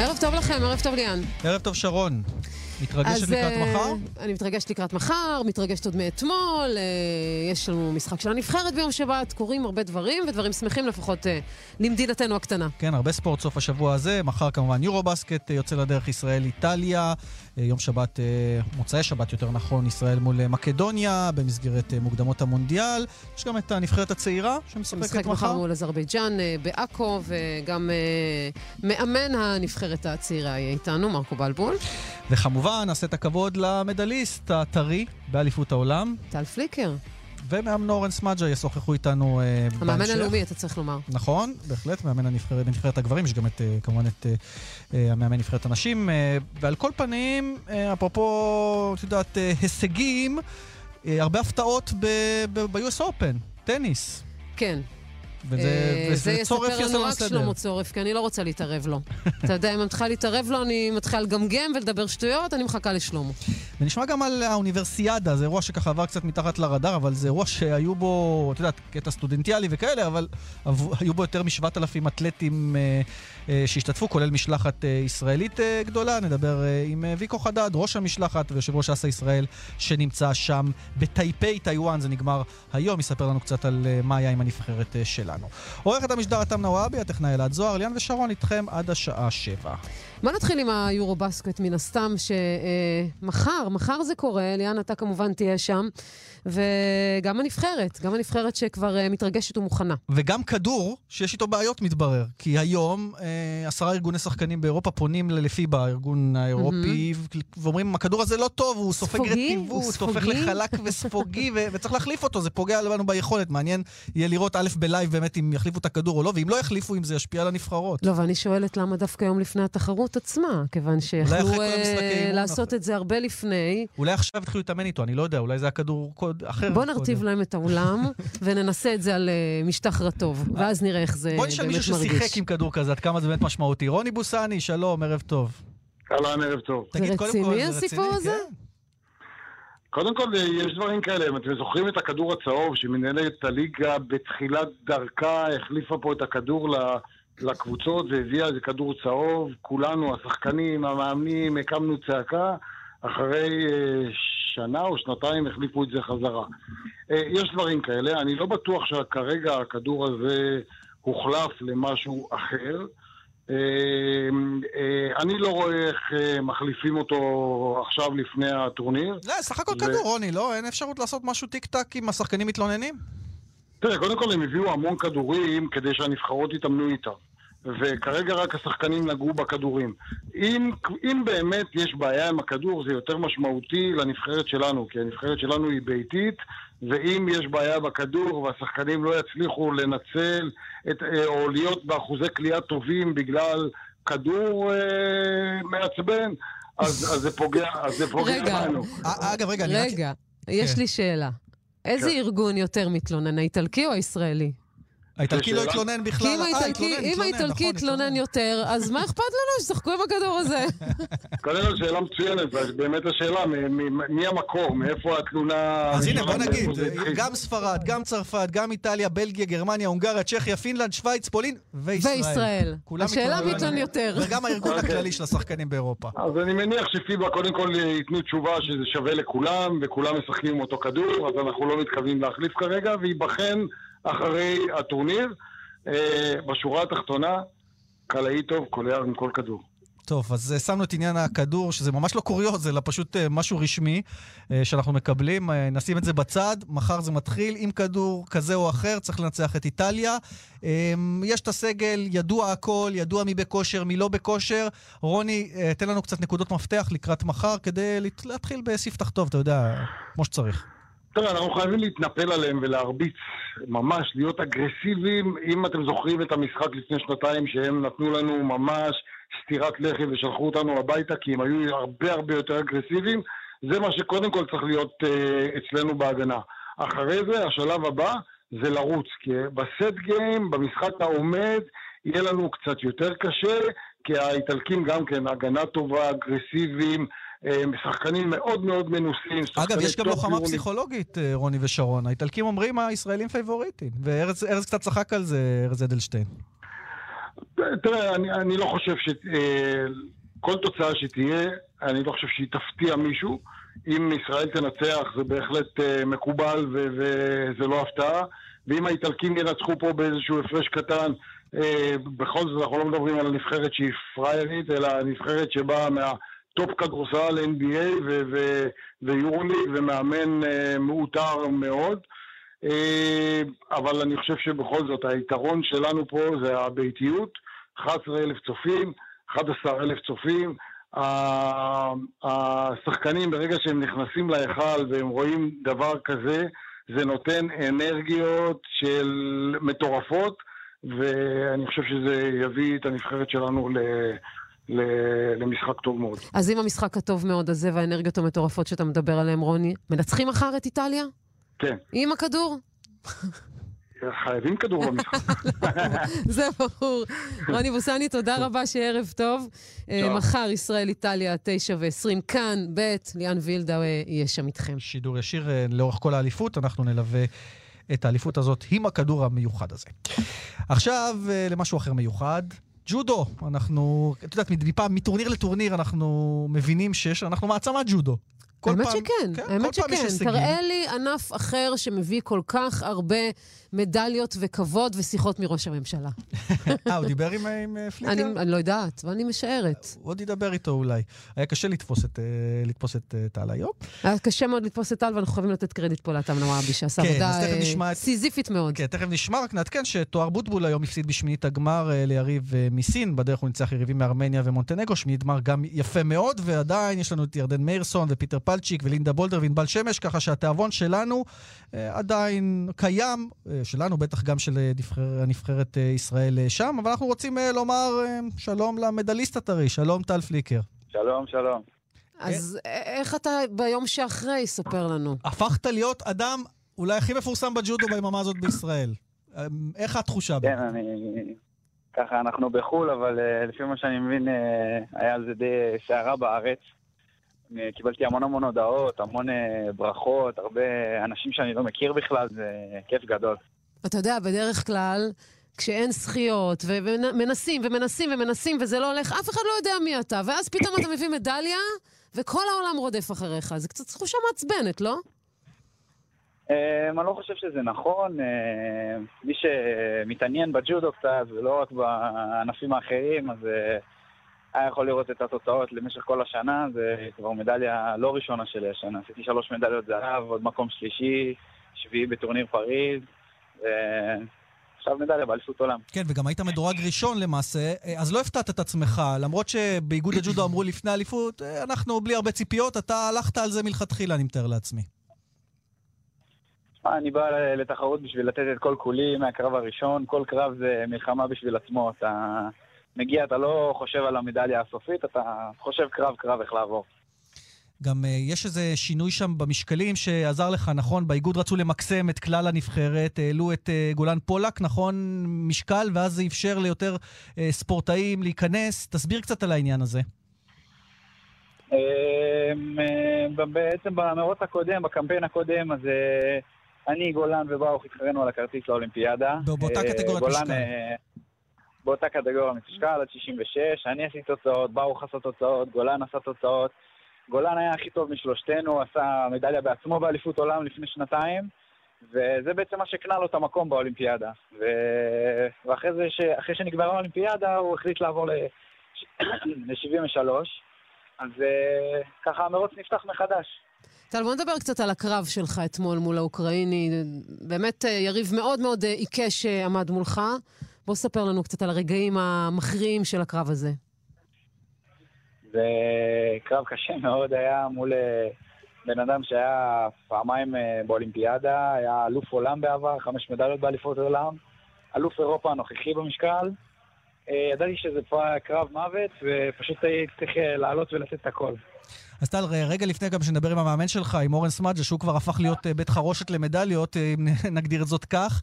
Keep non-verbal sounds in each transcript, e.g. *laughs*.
ערב טוב לכם, ערב טוב ליאן. ערב טוב שרון. מתרגשת לקראת אה, מחר? אני מתרגשת לקראת מחר, מתרגשת עוד מאתמול, אה, יש לנו משחק של הנבחרת ביום שבת, קורים הרבה דברים, ודברים שמחים לפחות אה, למדינתנו הקטנה. כן, הרבה ספורט סוף השבוע הזה. מחר כמובן יורו בסקט יוצא לדרך ישראל-איטליה. אה, יום שבת, אה, מוצאי שבת יותר נכון, ישראל מול אה, מקדוניה, במסגרת מוקדמות המונדיאל. יש גם את הנבחרת הצעירה שמשחקת משחק מחר מחר. מול אזרבייג'אן בעכו, וגם מאמן הנבחרת הצעירה יהיה איתנו, מרקו בלבול. וכמובן, נעשה את הכבוד למדליסט הטרי באליפות העולם. טל פליקר, ומאמן אורן סמדג'ה ישוחחו איתנו אה, בהמשך. המאמן הלאומי, אתה צריך לומר. נכון, בהחלט, מאמן הנבחרת, בנבחרת הגברים, יש גם את, אה, כמובן את אה, המאמן נבחרת הנשים. אה, ועל כל פנים, אה, אפרופו, את יודעת, אה, הישגים, אה, הרבה הפתעות ב-US Open, טניס. כן. וזה, אה, וזה זה צורף יספר יעשה לנו רק. שלמה צורף, כי אני לא רוצה להתערב לו. *laughs* אתה יודע, אם אני מתחילה להתערב לו, אני מתחילה לגמגם ולדבר שטויות, אני מחכה לשלמה. ונשמע גם על האוניברסיאדה, זה אירוע שככה עבר קצת מתחת לרדאר, אבל זה אירוע שהיו בו, את יודעת, קטע סטודנטיאלי וכאלה, אבל היו בו יותר מ-7,000 אתלטים אה, אה, שהשתתפו, כולל משלחת ישראלית גדולה. נדבר עם ויקו חדד, ראש המשלחת ויושב ראש אסא ישראל, שנמצא שם בטייפיי, טיוואן, זה נגמר היום, יספר לנו קצת על מה היה עם הנבחרת אה, שלנו. עורכת המשדר אתם נוואבי, הטכנאי אלעד זוהר, ליאן ושרון איתכם עד השעה שבע. בוא נתחיל עם היורו בסקט מן הסתם, שמחר, מחר זה קורה, ליאן, אתה כמובן תהיה שם, וגם הנבחרת, גם הנבחרת שכבר אה, מתרגשת ומוכנה. וגם כדור, שיש איתו בעיות מתברר. כי היום אה, עשרה ארגוני שחקנים באירופה פונים לפיבה, הארגון האירופי, ואומרים, הכדור הזה לא טוב, הוא סופג? רטיבות, הופך ספוגי?" לחלק וספוגי, וצריך להחליף אותו, זה פוגע לנו ביכולת. מעניין יהיה לראות א' בלייב באמת אם יחליפו את הכדור או לא, ואם לא יחליפו, אם זה ישפיע על הנבחרות. לא, ואני שואלת למה דווקא יום לפני התחרות עצמה, כיוון שיכלו כל אה, לעשות. את זה הרבה לפני. אולי עכשיו התחילו להתאמן איתו, אני לא יודע, אולי זה היה כדור קוד אחר. בוא נרטיב קודם. להם את האולם, *laughs* וננסה את זה על אה, משטח רטוב, ואז נראה איך זה בוא נשאל באמת מישהו מרגיש. ששיחק עם כדור כזה, עד כמה זה באמת משמעותי. רוני בוסני, שלום, ערב טוב. אהלן, ערב טוב. תגיד, קודם רציני כל, זה הסיפור? הזה? כן. קודם כל, אה, יש דברים כאלה, אם אתם זוכרים את הכדור הצהוב, שמנהלת הליגה בתחילת דרכה החליפה פה את הכדור לקבוצות והביאה איזה כדור צהוב, כולנו, השחקנים, המאמנים, הקמנו צעקה, אחרי אה, שנה או שנתיים החליפו את זה חזרה. אה, יש דברים כאלה, אני לא בטוח שכרגע הכדור הזה הוחלף למשהו אחר. אה, אה, אני לא רואה איך אה, מחליפים אותו עכשיו לפני הטורניר. לא, סך הכל כדור, רוני, לא? אין אפשרות לעשות משהו טיק טק אם השחקנים מתלוננים? תראה, קודם כל הם הביאו המון כדורים כדי שהנבחרות יתאמנו איתם. וכרגע רק השחקנים נגעו בכדורים. אם, אם באמת יש בעיה עם הכדור, זה יותר משמעותי לנבחרת שלנו, כי הנבחרת שלנו היא ביתית, ואם יש בעיה בכדור והשחקנים לא יצליחו לנצל את, אה, או להיות באחוזי קליעה טובים בגלל כדור אה, מעצבן, אז, אז זה פוגע, אז זה פוגע רגע. בנו. אה, אגב, רגע, אני רק... רגע, יש כן. לי שאלה. איזה כן. ארגון יותר מתלונן, האיטלקי או הישראלי? האיטלקי לא שאלה? התלונן בכלל. כי אם אה, האיטלקי- התלונן, התלונן, נכון, יתלונן יותר, אז מה אכפת לנו? שישחקו עם הכדור הזה. *laughs* קודם כל שאלה מצוינת, באמת השאלה, מי המקור, מאיפה התלונה... אז הנה, בוא נגיד? גם ספרד, גם צרפת, גם איטליה, בלגיה, גרמניה, הונגריה, צ'כיה, פינלנד, שווייץ, פולין וישראל. השאלה מי. יתלונן יותר. וגם הארגון אוקיי. הכללי של השחקנים באירופה. אז אני מניח שפיבה קודם כל ייתנו תשובה שזה שווה לכולם, וכולם משחקים עם אותו כדור, אז אנחנו לא מתכוונים להחליף כרגע, וייבחן אחרי הטורניר. אה, בשורה התחתונה, קלעי טוב קולע עם כל כדור. טוב, אז אה, שמנו את עניין הכדור, שזה ממש לא קוריוז, אלא פשוט אה, משהו רשמי שאנחנו מקבלים. נשים את זה בצד, מחר זה מתחיל עם כדור כזה או אחר, צריך לנצח את איטליה. יש את הסגל, ידוע הכל, ידוע מי בכושר, מי לא בכושר. רוני, תן לנו קצת נקודות מפתח לקראת מחר, כדי להתחיל בספתח טוב, אתה יודע, כמו שצריך. תראה, אנחנו חייבים להתנפל עליהם ולהרביץ, ממש, להיות אגרסיביים. אם אתם זוכרים את המשחק לפני שנתיים, שהם נתנו לנו ממש סטירת לחי ושלחו אותנו הביתה, כי הם היו הרבה הרבה יותר אגרסיביים, זה מה שקודם כל צריך להיות אה, אצלנו בהגנה. אחרי זה, השלב הבא זה לרוץ, כי ב set game, במשחק העומד, יהיה לנו קצת יותר קשה, כי האיטלקים גם כן, הגנה טובה, אגרסיביים, שחקנים מאוד מאוד מנוסים. אגב, יש גם לוחמה יורו- פסיכולוגית, אה, רוני ושרון. האיטלקים אומרים הישראלים פייבוריטים, וארז ארז קצת צחק על זה, ארז אדלשטיין. תראה, אני, אני לא חושב ש... אה, כל תוצאה שתהיה, אני לא חושב שהיא תפתיע מישהו. אם ישראל תנצח זה בהחלט אה, מקובל ו- וזה לא הפתעה. ואם האיטלקים ינצחו פה באיזשהו הפרש קטן, אה, בכל זאת אנחנו לא מדברים על הנבחרת שהיא פריירית, אלא הנבחרת שבאה מהטופ כדורסל NBA ויורוליג ומאמן אה, מעוטר מאוד. אה, אבל אני חושב שבכל זאת היתרון שלנו פה זה הביתיות, 11,000 צופים, 11,000 צופים. השחקנים ברגע שהם נכנסים להיכל והם רואים דבר כזה, זה נותן אנרגיות של מטורפות, ואני חושב שזה יביא את הנבחרת שלנו. למשחק טוב מאוד. אז עם המשחק הטוב מאוד הזה והאנרגיות המטורפות שאתה מדבר עליהן, רוני, מנצחים מחר את איטליה? כן. עם הכדור? חייבים כדור במשחק. *laughs* זה ברור. רוני בוסני, תודה רבה, שערב טוב. אה, מחר ישראל-איטליה, תשע ועשרים, כאן, ב', ליאן וילדה אה, יהיה שם איתכם. שידור ישיר אה, לאורך כל האליפות, אנחנו נלווה את האליפות הזאת עם הכדור המיוחד הזה. עכשיו למשהו אחר מיוחד. ג'ודו, אנחנו, את יודעת, מפעם, מטורניר לטורניר אנחנו מבינים שיש, אנחנו מעצמת ג'ודו. האמת פעם, שכן, כן, האמת שכן. תראה לי ענף אחר שמביא כל כך הרבה מדליות וכבוד ושיחות מראש הממשלה. אה, הוא דיבר עם, עם אה, פליקר? אני, אני לא יודעת, אבל אני משערת. הוא עוד ידבר איתו אולי. היה קשה לתפוס את, אה, לתפוס את אה, טל היום. היה קשה מאוד לתפוס את טל, ואנחנו חייבים לתת קרדיט פה לאתם נוואבי, שעשה כן, עבודה סיזיפית מאוד. כן, תכף נשמע, רק נעדכן שתואר בוטבול היום הפסיד בשמינית הגמר ליריב מסין, בדרך הוא ניצח יריבים מארמניה ומונטנגו, שמינית גמר גם יפה מאוד, ועדיין יש לנו את ירדן מאירסון ופיטר פלצ'יק ולינדה בולדר וענבל שמש, ככה שהתיאבון שלנו עדיין קיים. שלנו, בטח גם של אה, נבחר, הנבחרת אה, ישראל אה, שם, אבל אנחנו רוצים לומר שלום למדליסט הטרי, שלום טל פליקר. שלום, שלום. אז איך אתה ביום שאחרי, ספר לנו. הפכת להיות אדם אולי הכי מפורסם בג'ודו ביממה הזאת בישראל. איך התחושה? כן, אני... ככה, אנחנו בחו"ל, אבל לפי מה שאני מבין, היה על זה די סערה בארץ. קיבלתי המון המון הודעות, המון ברכות, הרבה אנשים שאני לא מכיר בכלל, זה כיף גדול. אתה יודע, בדרך כלל, כשאין זכיות, ומנסים ומנסים ומנסים וזה לא הולך, אף אחד לא יודע מי אתה, ואז פתאום אתה מביא מדליה, וכל העולם רודף אחריך. זה קצת תחושה מעצבנת, לא? אמ, אני לא חושב שזה נכון. אמ, מי שמתעניין בג'ודו קצת, ולא רק בענפים האחרים, אז אה, היה יכול לראות את התוצאות למשך כל השנה. זה כבר מדליה לא ראשונה שלי השנה. עשיתי שלוש מדליות זהב, עוד מקום שלישי, שביעי בטורניר פריז. עכשיו מדליה באליפות עולם. כן, וגם היית מדורג ראשון למעשה, אז לא הפתעת את עצמך, למרות שבאיגוד הג'ודו אמרו לפני האליפות, אה, אנחנו בלי הרבה ציפיות, אתה הלכת על זה מלכתחילה, אני מתאר לעצמי. אני בא לתחרות בשביל לתת את כל כולי מהקרב הראשון, כל קרב זה מלחמה בשביל עצמו, אתה מגיע, אתה לא חושב על המדליה הסופית, אתה חושב קרב-קרב איך לעבור. גם uh, יש איזה שינוי שם במשקלים שעזר לך, נכון? באיגוד רצו למקסם את כלל הנבחרת, העלו את uh, גולן פולק, נכון? משקל, ואז זה אפשר ליותר uh, ספורטאים להיכנס. תסביר קצת על העניין הזה. אמ, בעצם במרוץ הקודם, בקמפיין הקודם, אז אני, גולן וברוך התחרנו על הכרטיס לאולימפיאדה. באותה קטגוריית משקל. באותה קטגוריה משקל, עד 66. אני עשיתי תוצאות, ברוך עשה תוצאות, גולן עשה תוצאות. גולן היה הכי טוב משלושתנו, עשה מדליה בעצמו באליפות עולם לפני שנתיים, וזה בעצם מה שקנה לו את המקום באולימפיאדה. ו... ואחרי זה, ש... אחרי שנגמרה האולימפיאדה, הוא החליט לעבור ל-73, *coughs* אז uh, ככה המרוץ נפתח מחדש. טל, בוא נדבר קצת על הקרב שלך אתמול מול האוקראיני. באמת אה, יריב מאוד מאוד אה, עיקש עמד מולך. בוא ספר לנו קצת על הרגעים המכריעים של הקרב הזה. זה קרב קשה מאוד היה מול אה, בן אדם שהיה פעמיים אה, באולימפיאדה, היה אלוף עולם בעבר, חמש מדליות באליפות עולם, אלוף אירופה הנוכחי במשקל. אה, ידעתי שזה פה קרב מוות, ופשוט צריך לעלות ולתת את הכל. אז טל, רגע לפני גם שנדבר עם המאמן שלך, עם אורן סמאג'ה, שהוא כבר הפך להיות בית חרושת למדליות, אם *laughs* נגדיר את זאת כך.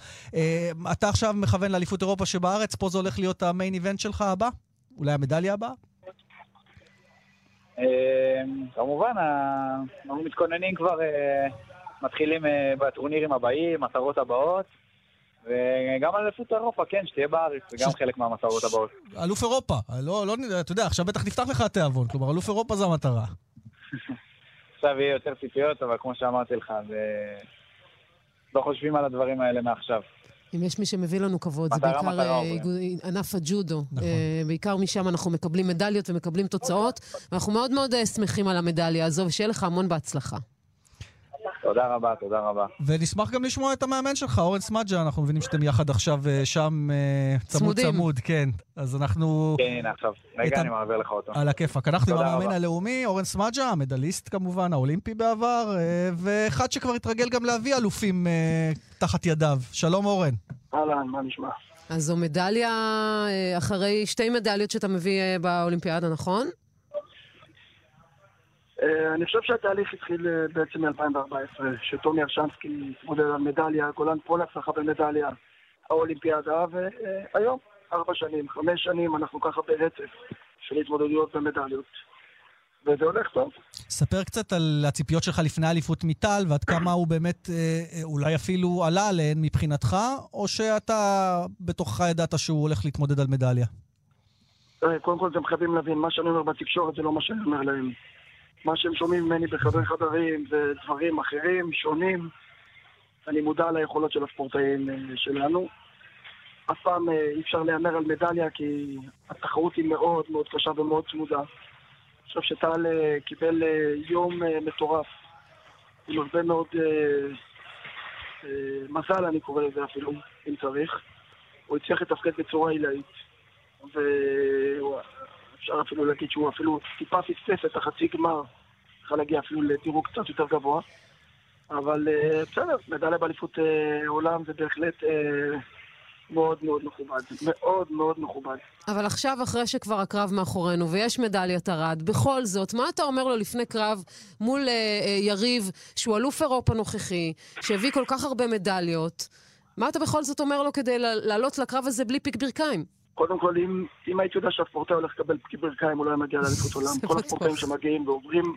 אתה עכשיו מכוון לאליפות אירופה שבארץ, פה זה הולך להיות המיין איבנט שלך הבא? אולי המדליה הבאה? כמובן, אנחנו מתכוננים כבר, אה, מתחילים אה, בטורנירים הבאים, מטרות הבאות, וגם על אליפות אירופה, כן, שתהיה בארץ, זה גם ש- חלק מהמטרות הבאות. אלוף אירופה. לא, לא, אתה יודע, עכשיו בטח נפתח לך התיאבון. כלומר, אלוף אירופה זה המטרה. עכשיו יהיה יותר ציפיות, אבל כמו שאמרתי לך, זה... לא חושבים על הדברים האלה מעכשיו. אם יש מי שמביא לנו כבוד, זה בעיקר מטרה, אה. איגוד- ענף הג'ודו. נכון. אה, בעיקר משם אנחנו מקבלים מדליות ומקבלים תוצאות, ואנחנו מאוד מאוד אה, שמחים על המדליה הזו, ושיהיה לך המון בהצלחה. תודה רבה, תודה רבה. ונשמח גם לשמוע את המאמן שלך, אורן סמדג'ה, אנחנו מבינים שאתם יחד עכשיו אה, שם אה, צמוד צמודים. צמוד, כן. אז אנחנו כן, הנה עכשיו. רגע, אני מעביר לך אותו. על הכיפאק. אנחנו עם המאמן רבה. הלאומי, אורן סמדג'ה, המדליסט כמובן, האולימפי בעבר, אה, ואחד שכבר התרגל גם להביא אלופים תחת ידיו. שלום אורן. אהלן, מה נשמע? אז זו מדליה אחרי שתי מדליות שאתה מביא באולימפיאדה, נכון? אה, אני חושב שהתהליך התחיל אה, בעצם מ-2014, שטומי ארשנסקי התמודד על מדליה, גולן פולק זכה במדליה, האולימפיאדה, והיום, ארבע שנים, חמש שנים, אנחנו ככה ברצף של התמודדויות במדליות. וזה הולך טוב. ספר קצת על הציפיות שלך לפני האליפות מטל, ועד כמה הוא באמת אה, אולי אפילו עלה עליהן מבחינתך, או שאתה בתוכך ידעת שהוא הולך להתמודד על מדליה? קודם כל, אתם חייבים להבין, מה שאני אומר בתקשורת זה לא מה שאני אומר להם. מה שהם שומעים ממני בחדרי חדרים זה דברים אחרים, שונים. אני מודע ליכולות של הספורטאים אה, שלנו. אף פעם אה, אי אפשר להמר על מדליה כי התחרות היא מאוד מאוד קשה ומאוד צמודה. אני חושב שטל אה, קיבל יום מטורף, עם הרבה מאוד אה, אה, מזל, אני קורא לזה אפילו, אם צריך. הוא הצליח לתפקד בצורה עילאית. ואפשר אפילו להגיד שהוא אפילו טיפה פספס את החצי גמר, יכול להגיע אפילו לדירוג קצת יותר גבוה. אבל אה, בסדר, מדליה באליפות אה, עולם זה בהחלט אה, מאוד מאוד מכובד. מאוד מאוד מכובד. אבל עכשיו, אחרי שכבר הקרב מאחורינו ויש מדליית ארד, בכל זאת, מה אתה אומר לו לפני קרב מול יריב, שהוא אלוף אירופה נוכחי, שהביא כל כך הרבה מדליות? מה אתה בכל זאת אומר לו כדי לעלות לקרב הזה בלי פיק ברכיים? קודם כל, אם, אם הייתי יודע שהספורטאי הולך לקבל פקיד ברכיים, הוא לא היה מגיע לאליפות *laughs* עולם. כל. הספורטאים שמגיעים ועוברים,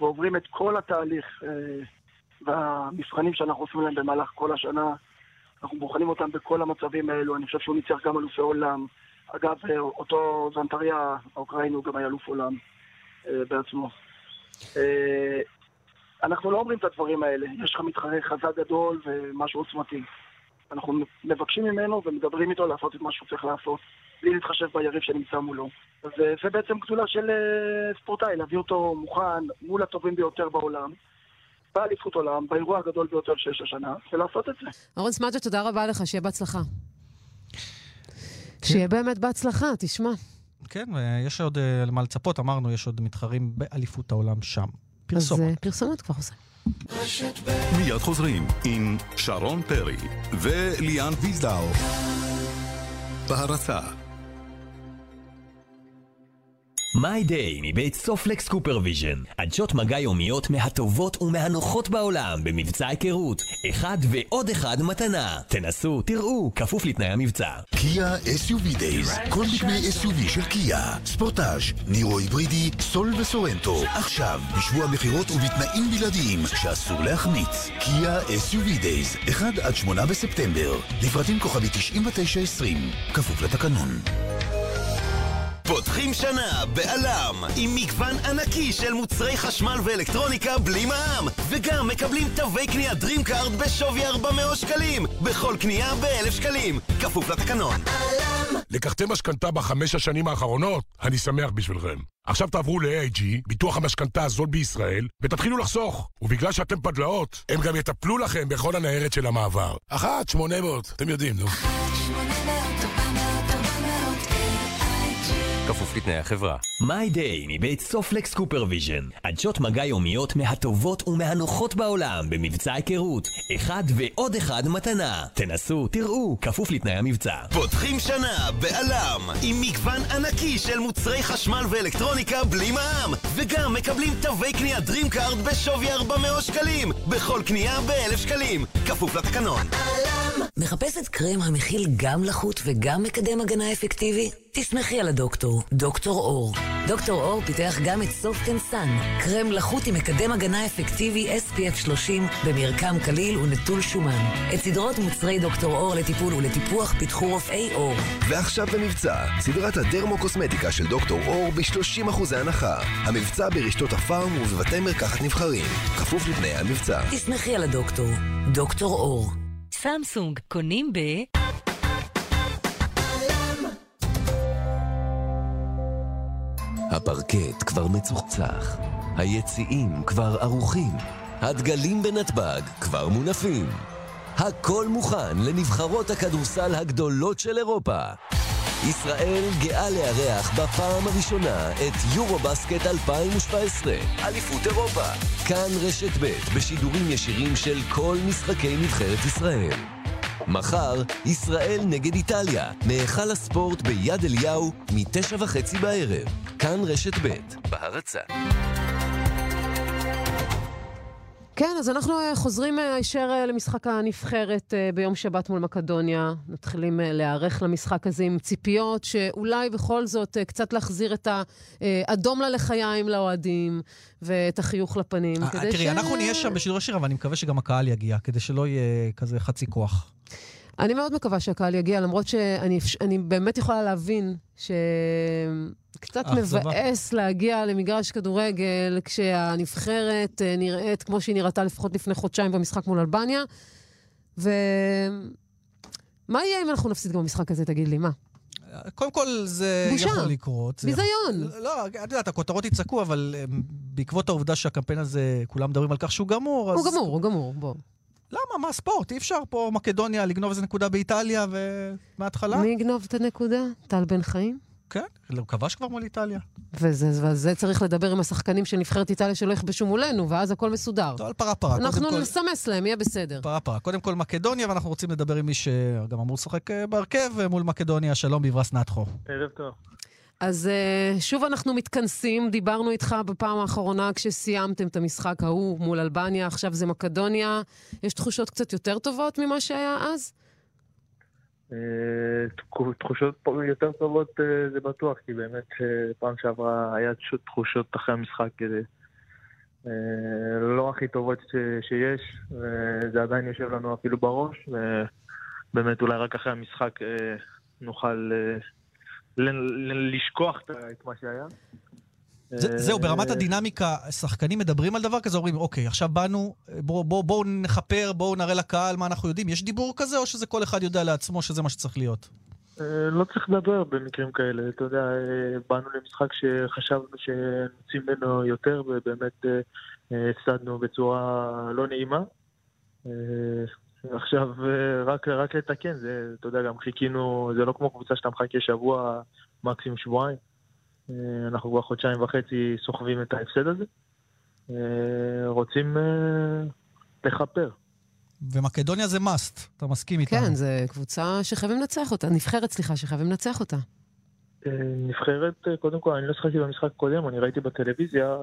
ועוברים את כל התהליך אה, והמבחנים שאנחנו עושים להם במהלך כל השנה, אנחנו בוחנים אותם בכל המצבים האלו. אני חושב שהוא ניצח גם אלופי עולם. אגב, אה, אותו זנטריה האוקראיני הוא גם היה אלוף עולם אה, בעצמו. אה, אנחנו לא אומרים את הדברים האלה. יש לך מתחרה חזק גדול ומשהו עוצמתי. אנחנו מבקשים ממנו ומדברים איתו לעשות את מה שהוא צריך לעשות, בלי להתחשב ביריב שנמצא מולו. אז אה, זה בעצם גדולה של אה, ספורטאי, להביא אותו מוכן מול הטובים ביותר בעולם, באליפות עולם, באירוע הגדול ביותר שיש השנה, ולעשות את זה. אורן סמדג'ה, תודה רבה לך, שיהיה בהצלחה. שיהיה באמת בהצלחה, תשמע. כן, ויש עוד אה, למה לצפות, אמרנו, יש עוד מתחרים באליפות העולם שם. אז פרסומת. אה, פרסומת כבר עושה. מיד חוזרים עם שרון פרי וליאן ויזדאו. בהרצה MyDay מבית סופלקס CooperVision. עדשות מגע יומיות מהטובות ומהנוחות בעולם במבצע היכרות. אחד ועוד אחד מתנה. תנסו, תראו, כפוף לתנאי המבצע. קיה SUV Days, כל דגמי SUV של קיה, ספורטאז', נירו היברידי, סול וסורנטו, עכשיו, בשבוע מכירות ובתנאים בלעדיים שאסור להחמיץ. קיה SUV Days, 1 עד 8 בספטמבר, לפרטים כוכבי 9920, כפוף לתקנון. פותחים שנה בעלם עם מגוון ענקי של מוצרי חשמל ואלקטרוניקה בלי מע"מ וגם מקבלים תווי קנייה DreamCard בשווי 400 שקלים בכל קנייה ב-1,000 שקלים כפוף לתקנון לקחתם משכנתה בחמש השנים האחרונות? אני שמח בשבילכם. עכשיו תעברו ל-AIG, ביטוח המשכנתה הזול בישראל, ותתחילו לחסוך. ובגלל שאתם פדלאות, הם גם יטפלו לכם בכל הניירת של המעבר. אחת, שמונה מאות, אתם יודעים, נו. כפוף לתנאי החברה. MyDay מבית סופלקס CooperVision. עדשות מגע יומיות מהטובות ומהנוחות בעולם במבצע היכרות. אחד ועוד אחד מתנה. תנסו, תראו, כפוף לתנאי המבצע. פותחים שנה בא.ל.מ עם מגוון ענקי של מוצרי חשמל ואלקטרוניקה בלי מע"מ וגם מקבלים תווי קנייה DreamCard בשווי 400 שקלים בכל קנייה ב-1,000 שקלים כפוף לתקנון מחפשת קרם המכיל גם לחות וגם מקדם הגנה אפקטיבי? תסמכי על הדוקטור, דוקטור אור. דוקטור אור פיתח גם את סופטן סאן, קרם לחות עם מקדם הגנה אפקטיבי SPF 30 במרקם קליל ונטול שומן. את סדרות מוצרי דוקטור אור לטיפול ולטיפוח פיתחו רופאי אור. ועכשיו במבצע, סדרת הדרמו-קוסמטיקה של דוקטור אור ב-30% הנחה. המבצע ברשתות הפארם ובבתי מרקחת נבחרים. כפוף לתנאי המבצע. תסמכי על הדוקטור. דוקטור אור. סמסונג, קונים ב... הפרקט כבר מצוחצח, היציעים כבר ערוכים, הדגלים בנתב"ג כבר מונפים. הכל מוכן לנבחרות הכדורסל הגדולות של אירופה. ישראל גאה לארח בפעם הראשונה את יורו-בסקט 2017, אליפות אירופה. כאן רשת ב' בשידורים ישירים של כל משחקי נבחרת ישראל. מחר, ישראל נגד איטליה, מהיכל הספורט ביד אליהו, מתשע וחצי בערב. כאן רשת ב', בהרצה. כן, אז אנחנו אה, חוזרים אה, הישר אה, למשחק הנבחרת ביום שבת מול מקדוניה. מתחילים להיערך למשחק הזה עם ציפיות שאולי בכל זאת קצת להחזיר את האדום ללחיים לאוהדים ואת החיוך לפנים. תראי, ש... אנחנו נהיה שם בשידור ישיר, אבל אני מקווה שגם הקהל יגיע, כדי שלא יהיה כזה חצי כוח. אני מאוד מקווה שהקהל יגיע, למרות שאני באמת יכולה להבין שקצת מבאס להגיע למגרש כדורגל כשהנבחרת אה, נראית כמו שהיא נראתה לפחות לפני חודשיים במשחק מול אלבניה. ומה יהיה אם אנחנו נפסיד גם במשחק הזה, תגיד לי, מה? קודם כל, זה בושה. יכול לקרות. ביזיון. יכול... לא, את יודעת, הכותרות יצעקו, אבל אה, בעקבות העובדה שהקמפיין הזה, כולם מדברים על כך שהוא גמור, אז... הוא גמור, הוא גמור, בוא. למה? מה ספורט? אי אפשר פה מקדוניה לגנוב איזה נקודה באיטליה ומההתחלה? מי יגנוב את הנקודה? טל בן חיים? כן, הוא כבש כבר מול איטליה. וזה, וזה צריך לדבר עם השחקנים של נבחרת איטליה שלא יכבשו מולנו, ואז הכל מסודר. טוב, על פרה פרה. אנחנו כל... נסמס להם, יהיה בסדר. פרה פרה. קודם כל מקדוניה, ואנחנו רוצים לדבר עם מי שגם אמור לשחק אה, בהרכב מול מקדוניה. שלום בברס נתחו. ערב טוב. אז uh, שוב אנחנו מתכנסים, דיברנו איתך בפעם האחרונה כשסיימתם את המשחק ההוא מול אלבניה, עכשיו זה מקדוניה. יש תחושות קצת יותר טובות ממה שהיה אז? Uh, תחושות יותר טובות uh, זה בטוח, כי באמת פעם שעברה היה תחושות אחרי המשחק. לא הכי טובות שיש, זה עדיין יושב לנו אפילו בראש, ובאמת אולי רק אחרי המשחק נוכל לשכוח את מה שהיה. זה, זהו, ברמת הדינמיקה, שחקנים מדברים על דבר כזה, אומרים, אוקיי, עכשיו באנו, בואו בוא, בוא נכפר, בואו נראה לקהל מה אנחנו יודעים. יש דיבור כזה, או שזה כל אחד יודע לעצמו שזה מה שצריך להיות? אה, לא צריך לדבר במקרים כאלה. אתה יודע, אה, באנו למשחק שחשבנו שנוציא ממנו יותר, ובאמת אה, הפסדנו בצורה לא נעימה. עכשיו, אה, רק, רק לתקן, זה, אתה יודע, גם חיכינו, זה לא כמו קבוצה שאתה מחכה שבוע, מקסימום שבועיים. אה, אנחנו כבר חודשיים וחצי סוחבים את ההפסד הזה. אה, רוצים לכפר. ומקדוניה זה מאסט, אתה מסכים איתנו. כן, זו קבוצה שחייבים לנצח אותה, נבחרת, סליחה, שחייבים לנצח אותה. נבחרת, קודם כל, אני לא שחקתי במשחק קודם, אני ראיתי בטלוויזיה,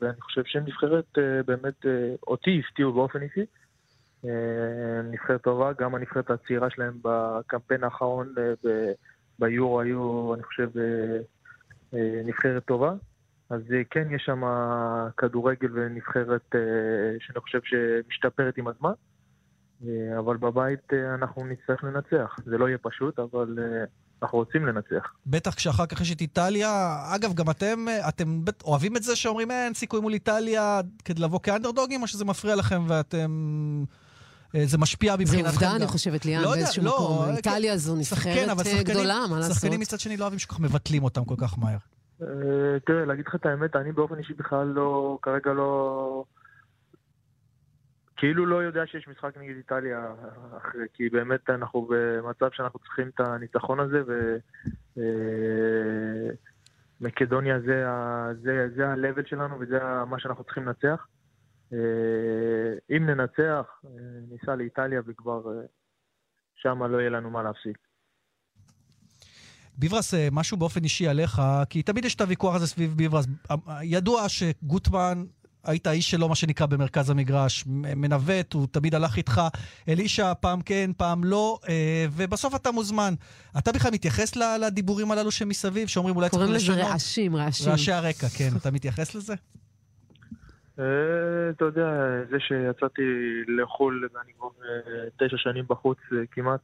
ואני חושב שנבחרת באמת, אותי הפתיעו באופן אישי. אה, נבחרת טובה, גם הנבחרת הצעירה שלהם בקמפיין האחרון אה, ביורו היו, אני חושב, אה, נבחרת טובה. אז כן, יש שם כדורגל ונבחרת שאני חושב שמשתפרת עם הזמן. אבל בבית אנחנו נצטרך לנצח. זה לא יהיה פשוט, אבל אנחנו רוצים לנצח. בטח כשאחר כך יש את איטליה. אגב, גם אתם, אתם אוהבים את זה שאומרים אין סיכוי מול איטליה כדי לבוא כאנדרדוגים, או שזה מפריע לכם ואתם זה משפיע מבחינתכם. זה עובדה, אני חושבת, ליאן, לא באיזשהו לא, מקום. כן, איטליה זו נבחרת אה, גדולה, מה לעשות? שחקנים מצד שני לא אוהבים שכך מבטלים אותם כל כך מהר. אה, תראה, להגיד לך את האמת, אני באופן אישי בכלל לא, כרגע לא... כאילו לא יודע שיש משחק נגד איטליה אחרי, כי באמת אנחנו במצב שאנחנו צריכים את הניצחון הזה, ומקדוניה זה, זה, זה ה-level שלנו וזה מה שאנחנו צריכים לנצח. אה, אם ננצח, אה, ניסע לאיטליה וכבר אה, שם לא יהיה לנו מה להפסיק. ביברס, משהו באופן אישי עליך, כי תמיד יש את הוויכוח הזה סביב ביברס. ידוע שגוטמן היית האיש שלו, מה שנקרא, במרכז המגרש, מנווט, הוא תמיד הלך איתך. אלישע, פעם כן, פעם לא, ובסוף אתה מוזמן. אתה בכלל מתייחס לדיבורים הללו שמסביב, שאומרים אולי צריך קוראים לזה לשנות? רעשים, רעשים. רעשי הרקע, כן. אתה מתייחס לזה? אה, אתה יודע, זה שיצאתי לחו"ל ואני כבר אה, תשע שנים בחוץ אה, כמעט,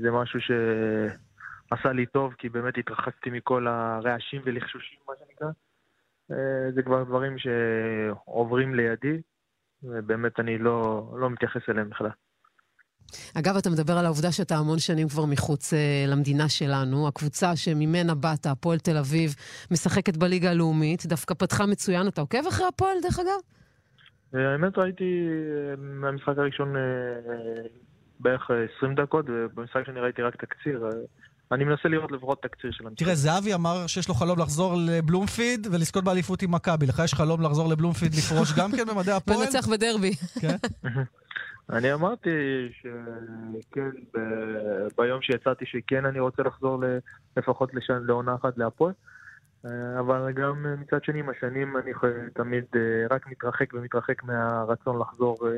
זה משהו שעשה לי טוב, כי באמת התרחקתי מכל הרעשים ולחשושים, מה שנקרא. זה כבר דברים שעוברים לידי, ובאמת אני לא, לא מתייחס אליהם בכלל. אגב, אתה מדבר על העובדה שאתה המון שנים כבר מחוץ אה, למדינה שלנו. הקבוצה שממנה באת, הפועל תל אביב, משחקת בליגה הלאומית, דווקא פתחה מצוין. אתה עוקב אחרי הפועל, דרך אגב? אה, האמת ראיתי אה, מהמשחק הראשון בערך אה, 20 דקות, ובמשחק שאני ראיתי רק תקציר. אני מנסה לראות לפחות תקציר של המשחק. תראה, זהבי אמר שיש לו חלום לחזור לבלומפיד ולזכות באליפות עם מכבי. לך יש חלום לחזור לבלומפיד לפרוש גם כן במדעי *laughs* הפועל? לנצח בדרבי. כן. *laughs* אני אמרתי שכן, ב- ביום שיצאתי שכן אני רוצה לחזור לפחות לשן, לעונה אחת להפועל, אה, אבל גם מצד שני עם השנים אני תמיד אה, רק מתרחק ומתרחק מהרצון לחזור אה,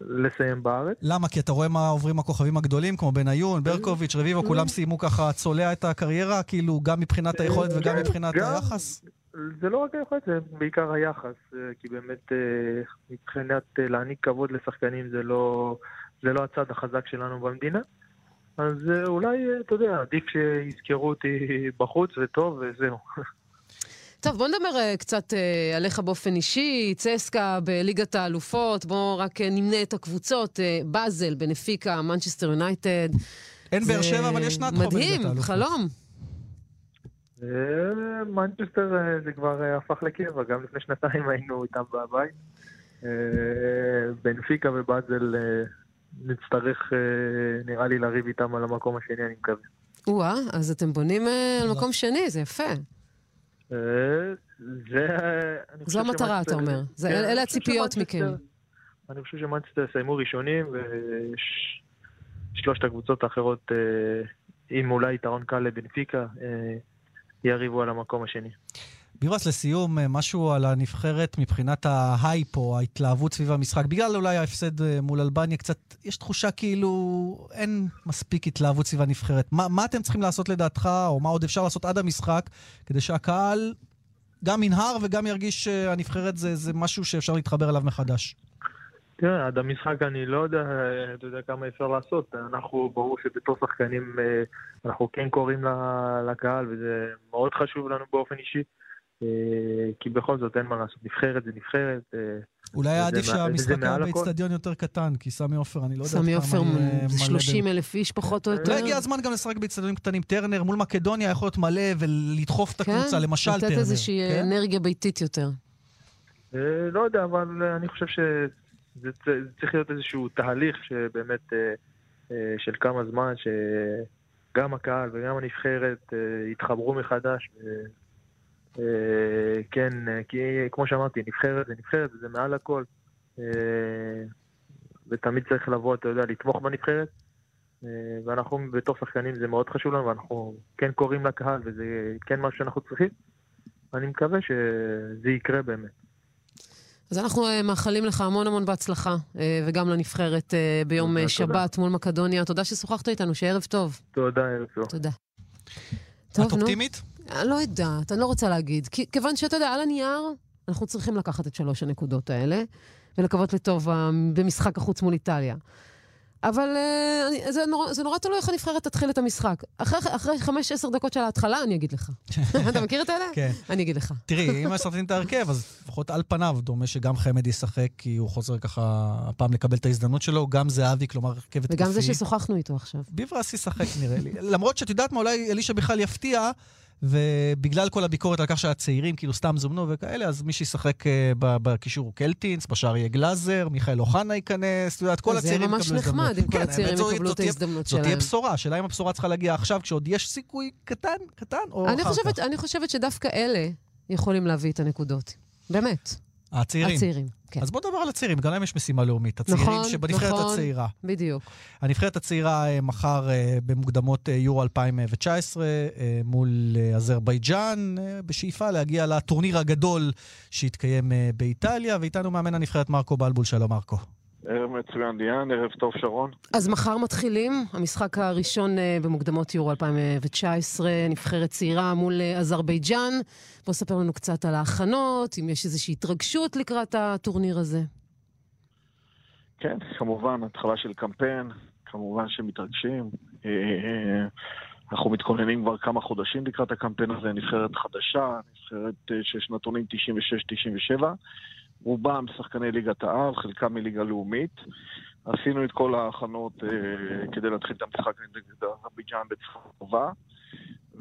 לסיים בארץ. למה? כי אתה רואה מה עוברים הכוכבים הגדולים, כמו בניון, ברקוביץ', רביבו, כולם סיימו ככה צולע את הקריירה, כאילו, גם מבחינת היכולת וגם מבחינת היחס? זה לא רק היכולת, זה בעיקר היחס, אה, כי באמת אה, מבחינת אה, להעניק כבוד לשחקנים זה לא, זה לא הצד החזק שלנו במדינה. אז אולי, אתה יודע, עדיף שיזכרו אותי *laughs* בחוץ וטוב וזהו. *laughs* טוב, בוא נדבר קצת עליך באופן אישי. צסקה בליגת האלופות, בוא רק נמנה את הקבוצות. באזל, בנפיקה, מנצ'סטר יונייטד. אין באר שבע, אבל יש נתחו בליגת מדהים, האלופות. חלום. אה, מנצ'סטר אה, זה כבר אה, הפך לקבע, גם לפני שנתיים *laughs* היינו איתם בבית. בנפיקה ובאזל נצטרך, אה, נראה לי, לריב איתם על המקום השני, אני מקווה. או-אה, אז אתם בונים על מקום שני, זה יפה. זה... זו המטרה, אתה אומר. כן, אלה הציפיות מכם. אני חושב שמנצ'סטר יסיימו ראשונים, ושלושת הקבוצות האחרות, עם אולי יתרון קל לבנפיקה, יריבו על המקום השני. ביברס, לסיום, אה, משהו על הנבחרת מבחינת ההייפ או ההתלהבות סביב המשחק. בגלל אולי ההפסד אה, מול אלבניה, קצת, יש תחושה כאילו אין מספיק התלהבות סביב הנבחרת. מה, מה אתם צריכים לעשות לדעתך, או מה עוד אפשר לעשות עד המשחק, כדי שהקהל גם ינהר וגם ירגיש שהנבחרת זה, זה משהו שאפשר להתחבר אליו מחדש? תראה, עד המשחק אני לא יודע, אה, אתה יודע כמה אפשר לעשות. אנחנו, ברור שבתור שחקנים, אה, אנחנו כן קוראים ל- לקהל, וזה מאוד חשוב לנו באופן אישי, אה, כי בכל זאת אין מה לעשות. נבחרת זה נבחרת. אולי היה עדיף שהמשחק היה. באיצטדיון יותר קטן, כי סמי עופר, אני לא יודע סמי עופר, כמה זה מלא 30 ב- אלף איש פחות או יותר. אולי הגיע הזמן גם לשחק באיצטדיונים קטנים. טרנר מול מקדוניה יכול להיות מלא ולדחוף את הקבוצה, כן, למשל טרנר. לתת איזושהי כן? אנרגיה ביתית יותר. לא יודע, אבל אני חושב שזה צ- זה צריך להיות איזשהו תהליך שבאמת, אה, אה, של כמה זמן, שגם הקהל וגם הנבחרת אה, יתחברו מחדש. אה, כן, אה, כי כמו שאמרתי, נבחרת זה נבחרת וזה מעל הכל. אה, ותמיד צריך לבוא, אתה יודע, לתמוך בנבחרת. אה, ואנחנו בתור שחקנים זה מאוד חשוב לנו, ואנחנו כן קוראים לקהל, וזה כן מה שאנחנו צריכים. אני מקווה שזה יקרה באמת. אז אנחנו אה, מאחלים לך המון המון בהצלחה, אה, וגם לנבחרת אה, ביום תודה, שבת מול מקדוניה. תודה ששוחחת איתנו, שערב טוב. תודה, ערב טוב. תודה. את טוב, נו. אופטימית? אני לא יודעת, אני לא רוצה להגיד. כי, כיוון שאתה יודע, על הנייר, אנחנו צריכים לקחת את שלוש הנקודות האלה, ולקוות לטוב במשחק החוץ מול איטליה. אבל אני, זה, נורא, זה נורא תלוי איך הנבחרת תתחיל את המשחק. אחרי, אחרי חמש-עשר דקות של ההתחלה, אני אגיד לך. *laughs* אתה מכיר את האלה? כן. אני אגיד לך. תראי, אם מסרטטים את ההרכב, אז לפחות על פניו דומה שגם חמד ישחק, כי הוא חוזר ככה הפעם לקבל את ההזדמנות שלו, גם זהבי, כלומר הרכב התקפי. וגם זה ששוחחנו איתו עכשיו. ביברס ישחק נראה לי. למרות שאת יודעת מה, אולי אלישע בכלל יפתיע, ובגלל כל הביקורת על כך שהצעירים כאילו סתם זומנו וכאלה, אז מי שישחק אה, בקישור הוא קלטינס, בשער יהיה גלאזר, מיכאל אוחנה ייכנס, את יודעת, כל זה הצעירים ממש יקבלו הזדמנות. נחמד אם כל כן, הצעירים יקבלו את ההזדמנות זאת תהיה שלהם. בשורה, השאלה אם הבשורה צריכה להגיע עכשיו, כשעוד יש סיכוי קטן, קטן, או אחר כך. אני חושבת שדווקא אלה יכולים להביא את הנקודות. באמת. הצעירים. הצעירים, כן. אז בוא נדבר על הצעירים, גם להם יש משימה לאומית. הצעירים נכון, שבנבחרת נכון, הצעירה. בדיוק. הנבחרת הצעירה אה, מחר אה, במוקדמות אה, יורו 2019 אה, מול אזרבייג'אן, בשאיפה להגיע לטורניר הגדול שיתקיים אה, באיטליה, ואיתנו מאמן הנבחרת מרקו בלבול. שלום מרקו. ערב מצוין ליאן, ערב טוב שרון. אז מחר מתחילים, המשחק הראשון אה, במוקדמות יורו 2019, נבחרת צעירה מול אה, אזרבייג'אן. בוא ספר לנו קצת על ההכנות, אם יש איזושהי התרגשות לקראת הטורניר הזה. כן, כמובן, התחלה של קמפיין, כמובן שמתרגשים. אה, אנחנו מתכוננים כבר כמה חודשים לקראת הקמפיין הזה, נבחרת חדשה, נבחרת אה, שיש נתונים 96-97, רובם שחקני ליגת העל, חלקם מליגה לאומית. עשינו את כל ההכנות אה, כדי להתחיל את המשחק נגד אזרבייג'אן בצורה טובה,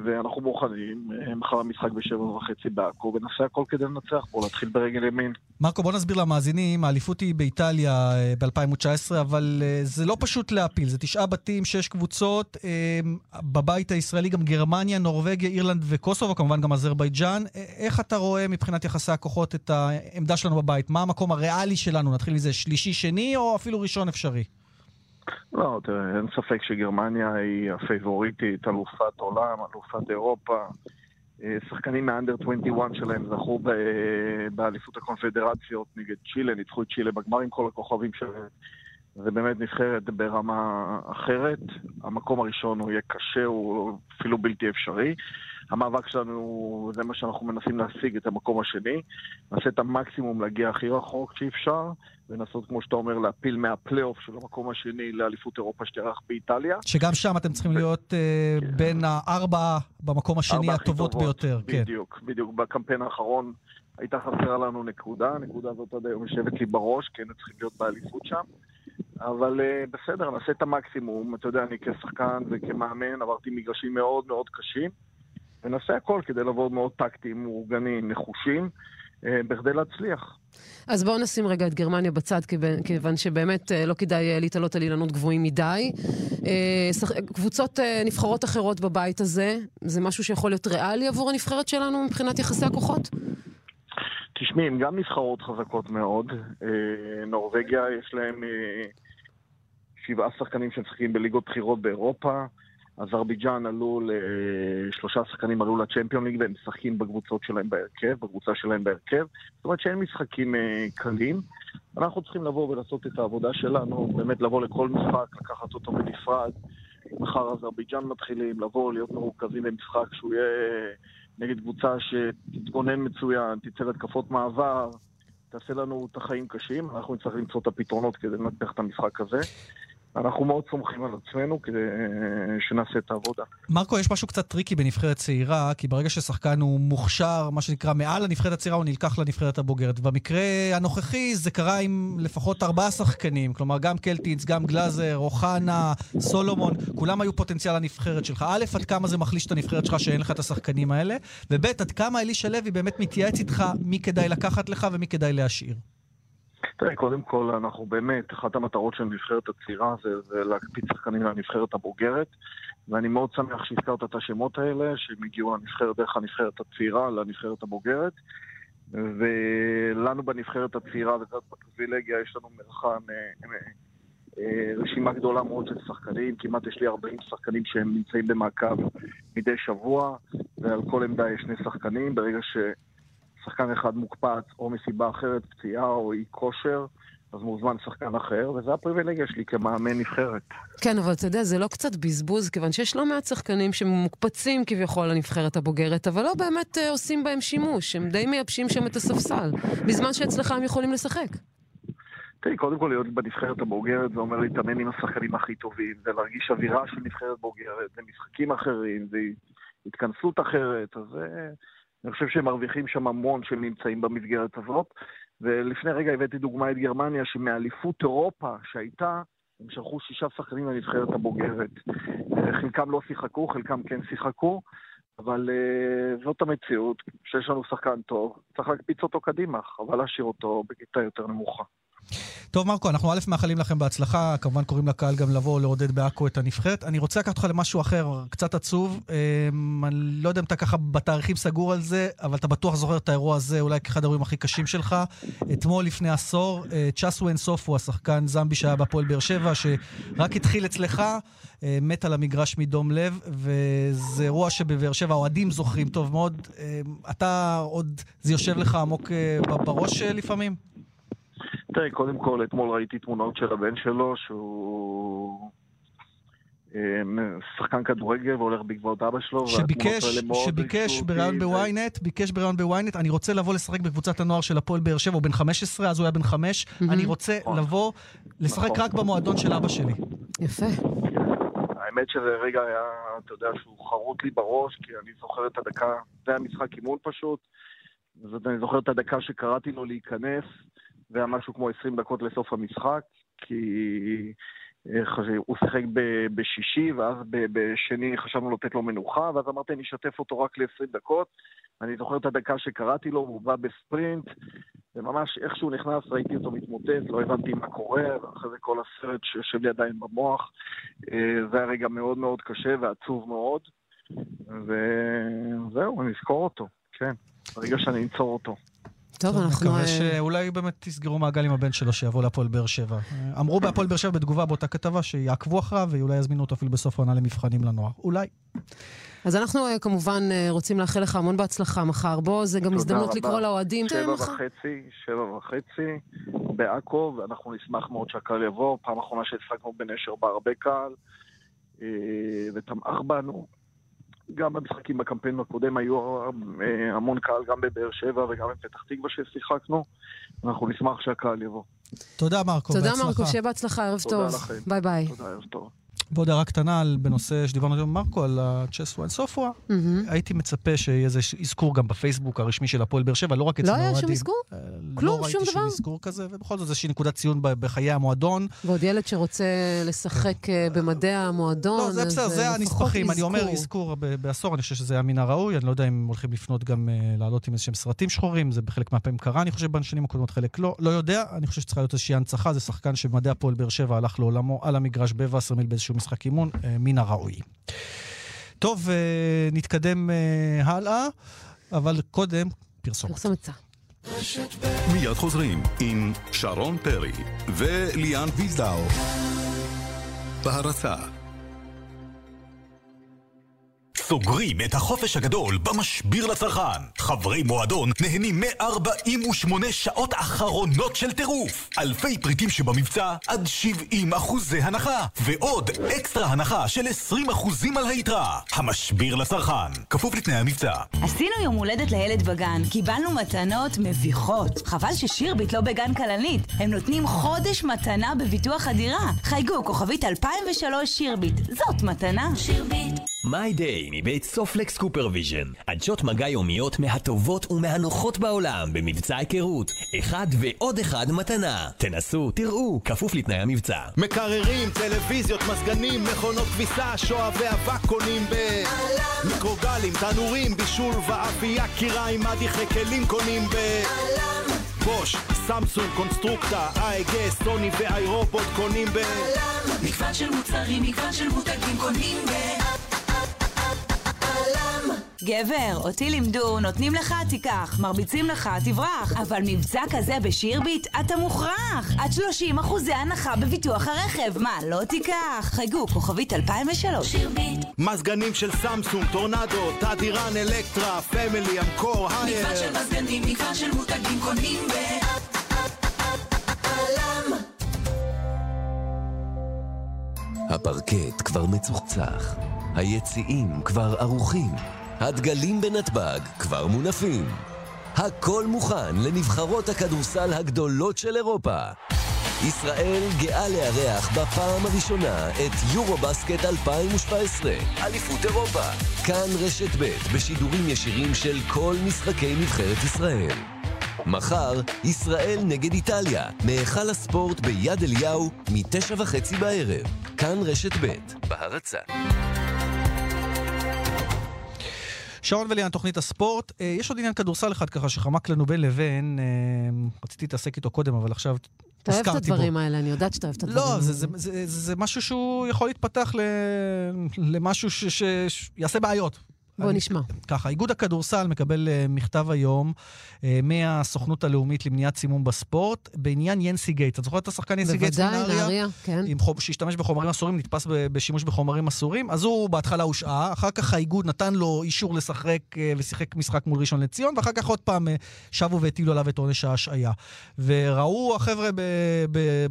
ואנחנו מוכנים, מחר המשחק בשבע וחצי בעכו, ונעשה הכל כדי לנצח בו, להתחיל ברגל ימין. מרקו, בוא נסביר למאזינים, האליפות היא באיטליה אה, ב-2019, אבל אה, זה לא פשוט להפיל, זה תשעה בתים, שש קבוצות, אה, בבית הישראלי גם גרמניה, נורבגיה, אירלנד וקוסובו, כמובן גם אזרבייג'אן. איך אתה רואה מבחינת יחסי הכוחות את העמדה שלנו בבית? מה המקום הריאלי שלנו? נתחיל מזה שלישי, שני, או אפילו ראשון אפשרי? לא, תראה, אין ספק שגרמניה היא הפייבוריטית, אלופת עולם, אלופת אירופה. אה, שחקנים מהאנדר 21 שלהם זכו באליפות הקונפדרציות נגד צ'ילה, ניצחו את צ'ילה בגמר עם כל הכוכבים שלהם. זה באמת נבחרת ברמה אחרת. המקום הראשון הוא יהיה קשה, הוא אפילו בלתי אפשרי. המאבק שלנו, זה מה שאנחנו מנסים להשיג, את המקום השני. נעשה את המקסימום להגיע הכי רחוק שאפשר, ולנסות, כמו שאתה אומר, להפיל מהפלייאוף של המקום השני לאליפות אירופה שתיארך באיטליה. שגם שם אתם צריכים להיות אה, בין הארבע במקום השני הטובות טובות. ביותר. כן. בדיוק, בדיוק. בקמפיין האחרון הייתה חסרה לנו נקודה, הנקודה הזאת עד היום יושבת לי בראש, כי היינו צריכים להיות באליפות שם. אבל uh, בסדר, נעשה את המקסימום. אתה יודע, אני כשחקן וכמאמן עברתי מגרשים מאוד מאוד קשים, ונעשה הכל כדי לבוא מאוד טקטיים, מאורגנים, נחושים, uh, בכדי להצליח. אז בואו נשים רגע את גרמניה בצד, כיוון- שבאמת אה, לא כדאי אה, להתעלות על אילנות גבוהים מדי. אה, קבוצות אה, נבחרות אחרות בבית הזה, זה משהו שיכול להיות ריאלי עבור הנבחרת שלנו מבחינת יחסי הכוחות? תשמעי, הם גם נבחרות חזקות מאוד. אה, נורבגיה, יש להם אה, שבעה שחקנים שמשחקים בליגות בכירות באירופה. אזרבייג'אן עלו, ל- שלושה שחקנים עלו לצ'מפיון ליג והם משחקים בקבוצות שלהם בהרכב, בקבוצה שלהם בהרכב. זאת אומרת שאין משחקים אה, קלים. אנחנו צריכים לבוא ולעשות את העבודה שלנו, באמת לבוא לכל משחק, לקחת אותו בנפרד. מחר אזרבייג'אן מתחילים, לבוא, להיות מרוכזים במשחק שהוא יהיה נגד קבוצה שתתגונן מצוין, תצא להתקפות מעבר, תעשה לנו את החיים קשים. אנחנו נצטרך למצוא את הפתרונות כדי לנתח את המשחק הזה. אנחנו מאוד סומכים על עצמנו כדי אה, שנעשה את העבודה. מרקו, יש משהו קצת tricky בנבחרת צעירה, כי ברגע ששחקן הוא מוכשר, מה שנקרא, מעל הנבחרת הצעירה, הוא נלקח לנבחרת הבוגרת. במקרה הנוכחי זה קרה עם לפחות ארבעה שחקנים, כלומר, גם קלטינס, גם גלאזר, אוחנה, סולומון, כולם היו פוטנציאל הנבחרת שלך. א', עד כמה זה מחליש את הנבחרת שלך שאין לך את השחקנים האלה, וב', עד כמה אלישע לוי באמת מתייעץ איתך מי כדאי לקחת לך ומי כדאי להשאיר. תראה, קודם כל, אנחנו באמת, אחת המטרות של הנבחרת הצעירה זה, זה להקפיץ שחקנים לנבחרת הבוגרת, ואני מאוד שמח שהזכרת את השמות האלה, שהם הגיעו לנבחרת דרך הנבחרת הצעירה לנבחרת הבוגרת. ולנו בנבחרת הצעירה, וזאת בפריבילגיה, יש לנו מרחן, אה, אה, אה, רשימה גדולה מאוד של שחקנים, כמעט יש לי 40 שחקנים שהם נמצאים במעקב מדי שבוע, ועל כל עמדה יש שני שחקנים. ברגע ששחקן אחד מוקפץ, או מסיבה אחרת, פציעה או אי כושר, אז מוזמן שחקן אחר, וזו הפריבילגיה שלי כמאמן נבחרת. כן, אבל אתה יודע, זה לא קצת בזבוז, כיוון שיש לא מעט שחקנים שמוקפצים כביכול לנבחרת הבוגרת, אבל לא באמת אה, עושים בהם שימוש, הם די מייבשים שם את הספסל, בזמן שאצלך הם יכולים לשחק. תראי, קודם כל להיות בנבחרת הבוגרת זה אומר להתאמן עם השחקנים הכי טובים, זה להרגיש אווירה של נבחרת בוגרת, זה משחקים אחרים, זה התכנסות אחרת, אז אה, אני חושב שהם מרוויחים שם המון שהם נמצאים במסגרת הזאת. ולפני רגע הבאתי דוגמא את גרמניה, שמאליפות אירופה שהייתה, הם שלחו שישה שחקנים לנבחרת הבוגרת. חלקם לא שיחקו, חלקם כן שיחקו, אבל uh, זאת המציאות, שיש לנו שחקן טוב, צריך להקפיץ אותו קדימה, חבל להשאיר אותו בכיתה יותר נמוכה. טוב, מרקו, אנחנו א' מאחלים לכם בהצלחה, כמובן קוראים לקהל גם לבוא לעודד בעכו את הנבחרת. אני רוצה לקחת אותך למשהו אחר, קצת עצוב. אמ, אני לא יודע אם אתה ככה בתאריכים סגור על זה, אבל אתה בטוח זוכר את האירוע הזה, אולי כאחד האירועים הכי קשים שלך. אתמול לפני עשור, אה, צ'אסו הוא השחקן זמבי שהיה בהפועל באר שבע, שרק התחיל אצלך, אה, מת על המגרש מדום לב, וזה אירוע שבבאר שבע האוהדים זוכרים טוב מאוד. אה, אתה עוד, זה יושב לך עמוק אה, בראש לפעמים? תראה, קודם כל, אתמול ראיתי תמונות של הבן שלו, שהוא אה, שחקן כדורגל והולך בעקבות אבא שלו. שביקש, שביקש בריאיון ו- בוויינט, ביקש בריאיון בוויינט, אני רוצה לבוא לשחק בקבוצת הנוער של הפועל באר שבע, הוא בן 15, אז הוא היה בן 5, אני רוצה נכון. לבוא לשחק נכון. רק במועדון של אבא שלי. יפה. האמת שזה רגע היה, אתה יודע, שהוא חרוט לי בראש, כי אני זוכר את הדקה, זה היה משחק אימון פשוט, זאת אני זוכר את הדקה שקראתי לו להיכנס, זה היה משהו כמו 20 דקות לסוף המשחק, כי אה, הוא שיחק ב- בשישי, ואז ב- בשני חשבנו לתת לו מנוחה, ואז אמרתי, אני אשתף אותו רק ל-20 דקות. אני זוכר את הדקה שקראתי לו, הוא בא בספרינט, וממש איך שהוא נכנס ראיתי אותו מתמוטט, לא הבנתי מה קורה, ואחרי זה כל הסרט שיושב לי עדיין במוח. אה, זה היה רגע מאוד מאוד קשה ועצוב מאוד, וזהו, אני אזכור אותו, כן. ברגע שאני אנצור אותו. טוב, אנחנו... מקווה אה, שאולי באמת תסגרו מעגל עם הבן שלו שיבוא להפועל באר שבע. אה, אמרו בהפועל באר שבע בתגובה באותה כתבה שיעקבו אחריו ואולי יזמינו אותו אפילו בסוף העונה למבחנים לנוער. אולי. אז אנחנו אה, כמובן רוצים לאחל לך המון בהצלחה מחר. בוא, זה גם הזדמנות רבה. לקרוא לאוהדים. שבע. וחצי, שבע וחצי, בעכו, ואנחנו נשמח מאוד שהקהל יבוא. פעם אחרונה שהשחקנו בנשר בה הרבה קהל, ותמך בנו. גם במשחקים בקמפיין הקודם היו אה, המון קהל, גם בבאר שבע וגם בפתח תקווה ששיחקנו. אנחנו נשמח שהקהל יבוא. תודה מרקו, תודה בהצלחה. מרקו, שיהיה בהצלחה, ערב תודה טוב. לכם. ביי ביי. תודה, ערב טוב. ועוד הערה קטנה על, בנושא שדיברנו היום עם מרקו, על הצ'ס וואן סופווה. מהמם. הייתי מצפה שיהיה איזה אזכור גם בפייסבוק הרשמי של הפועל באר שבע, לא רק אצל לא האוהדים. היה שום אזכור? אה, כלום, לא שום ראיתי שום דבר? אזכור כזה, ובכל זאת איזושהי נקודת ציון בחיי המועדון. ועוד ילד שרוצה לשחק אה, במדעי המועדון, לא, זה בסדר, אה, זה הנספחים. אני אומר אזכור. בעשור, אני חושב שזה היה מן הראוי. אני לא יודע אם הולכים לפנות גם אה, לעלות עם איזשהם סרטים שחורים, זה בחלק מהפעמים קרה, אני חושב, בשנים הקודמות, חלק לא. לא יודע, אני חושב שצריכה להיות איזושהי הנצחה. זה שחקן שבמדעי הפועל באר שבע הלך לעולמו על המגרש בווסרמיל באיזשהו משחק אימון, אה, מן הראוי. טוב, אה, נתקדם אה, הלאה, אבל קודם, פרסומת. פרסומת צה. מיד חוזרים עם שרון פרי וליאן ויזדאו. בהרצה סוגרים את החופש הגדול במשביר לצרכן. חברי מועדון נהנים מ-48 שעות אחרונות של טירוף. אלפי פריטים שבמבצע עד 70 אחוזי הנחה. ועוד אקסטרה הנחה של 20 אחוזים על היתרה. המשביר לצרכן. כפוף לתנאי המבצע. עשינו יום הולדת לילד בגן, קיבלנו מתנות מביכות. חבל ששירביט לא בגן כלנית. הם נותנים חודש מתנה בביטוח הדירה. חייגו, כוכבית 2003 שירביט. זאת מתנה. שירביט. MyDay מבית סופלקס CooperVision. עדשות מגע יומיות מהטובות ומהנוחות בעולם במבצע היכרות. אחד ועוד אחד מתנה. תנסו, תראו, כפוף לתנאי המבצע. מקררים, טלוויזיות, מזגנים, מכונות כביסה, שואבי אבק קונים ב... מיקרוגלים, תנורים, בישול ואפייה, קיריים, מדיחי כלים קונים ב... בוש, סמסונג, קונסטרוקטה, אייגה, סוני ואיירובוט קונים ב... מגוון של מוצרים, מגוון של מותגים קונים ב... גבר, אותי לימדו, נותנים לך, תיקח, מרביצים לך, תברח. אבל מבצע כזה בשירביט, אתה מוכרח. עד 30 אחוזי הנחה בביטוח הרכב. מה, לא תיקח? חייגו, כוכבית 2003. שירביט. מזגנים של סמסונג, טורנדו, תדירן, אלקטרה, פמילי, אמקור, Haier. מגוון של מזגנים, מגוון של מותגים קונים ב... הפרקט כבר מצוחצח, היציעים כבר ערוכים, הדגלים בנתב"ג כבר מונפים. הכל מוכן לנבחרות הכדורסל הגדולות של אירופה. ישראל גאה לארח בפעם הראשונה את יורו-בסקט 2017, אליפות אירופה. כאן רשת ב' בשידורים ישירים של כל משחקי נבחרת ישראל. מחר, ישראל נגד איטליה, מהיכל הספורט ביד אליהו, מתשע וחצי בערב. כאן רשת ב', בהרצה. שרון וליאן, תוכנית הספורט. אה, יש עוד עניין כדורסל אחד ככה שחמק לנו בין לבין, אה, רציתי להתעסק איתו קודם, אבל עכשיו אתה אוהב את הזכרתי בו. הדברים האלה, אני יודעת שאתה אוהב את הדברים לא, האלה. זה, זה, זה, זה משהו שהוא יכול להתפתח ל, למשהו שיעשה בעיות. בוא נשמע. ככה, איגוד הכדורסל מקבל אה, מכתב היום אה, מהסוכנות הלאומית למניעת סימום בספורט בעניין ינסי גייט. את זוכרת את השחקן ינסי גייט בוודאי, נהריה, כן. חוב, שהשתמש בחומרים אסורים, נתפס ב- בשימוש בחומרים אסורים. אז הוא בהתחלה הושעה, אחר כך האיגוד נתן לו אישור לשחק אה, ושיחק משחק מול ראשון לציון, ואחר כך עוד פעם אה, שבו והטילו עליו את עונש ההשעיה. וראו החבר'ה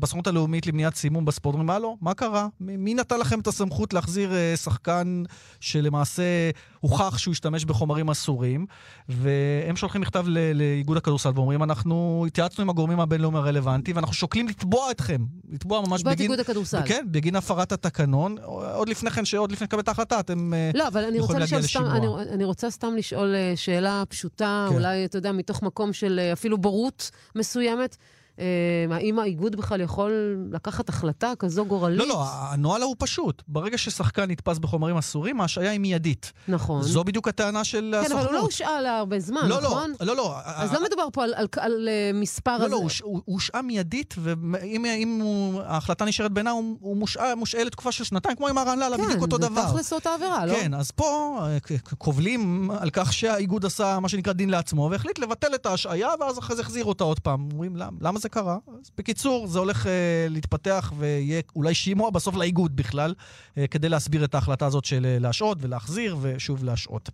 בסוכנות הלאומית למניעת סימום בספורט, אומרים, הלו, מה קרה? מי נתן לכם את הסמכות להחזיר אה, שחקן שלמעשה הוכח שהוא השתמש בחומרים אסורים? והם שולחים מכתב לאיגוד הכדורסל ואומרים, אנחנו התייעצנו עם הגורמים הבינלאומיים הרלוונטיים, ואנחנו שוקלים לתבוע אתכם. לתבוע ממש לתבוע את בגין... איגוד הכדורסל. כן, בגין הפרת התקנון. עוד לפני כן, שעוד לפני לקבל את ההחלטה, אתם אה, לא, אבל אני רוצה יכולים להגיע לשאול סתם. אני, אני רוצה סתם לשאול אה, שאלה פשוטה, כן. אולי, אתה יודע, מתוך מקום של אה, אפילו בורות מסוימת. אה, האם האיגוד בכלל יכול לקחת החלטה כזו גורלית? לא, לא, הנוהל הוא פשוט. ברגע ששחקן נתפס בחומרים אסורים, ההשעיה היא מיידית. נכון. זו בדיוק הטענה של כן, הסוכנות. אבל הוא לא הושעה להרבה זמן, לא, לא, נכון? לא, לא. אז לא מדובר פה על, על, על, אה, מספר... לא. לא, הוא הוש- הוא הוא הושעה מיידית, ואם ההחלטה נשארת בעינה, הוא מושעה- לתקופה של שנתיים, כמו עם הרן לאללה, בדיוק אותו דבר. כן, זה תכלס אותה עבירה, לא? כן, אז פה אה, קובלים על כך שהאיגוד עשה מה שנקרא דין לעצמו, והחליט לבטל את ההשעיה, ואז אחרי זה החזיר אותה עוד פעם. אומרים, "למ- למה זה קרה? אז בקיצור, זה הולך אה, להתפתח, ויהיה אולי שימוע בסוף לאיגוד בכלל, אה, כדי להסביר את ההחלטה הזאת של אה, להשעות ולהחזיר, ושוב להשעות.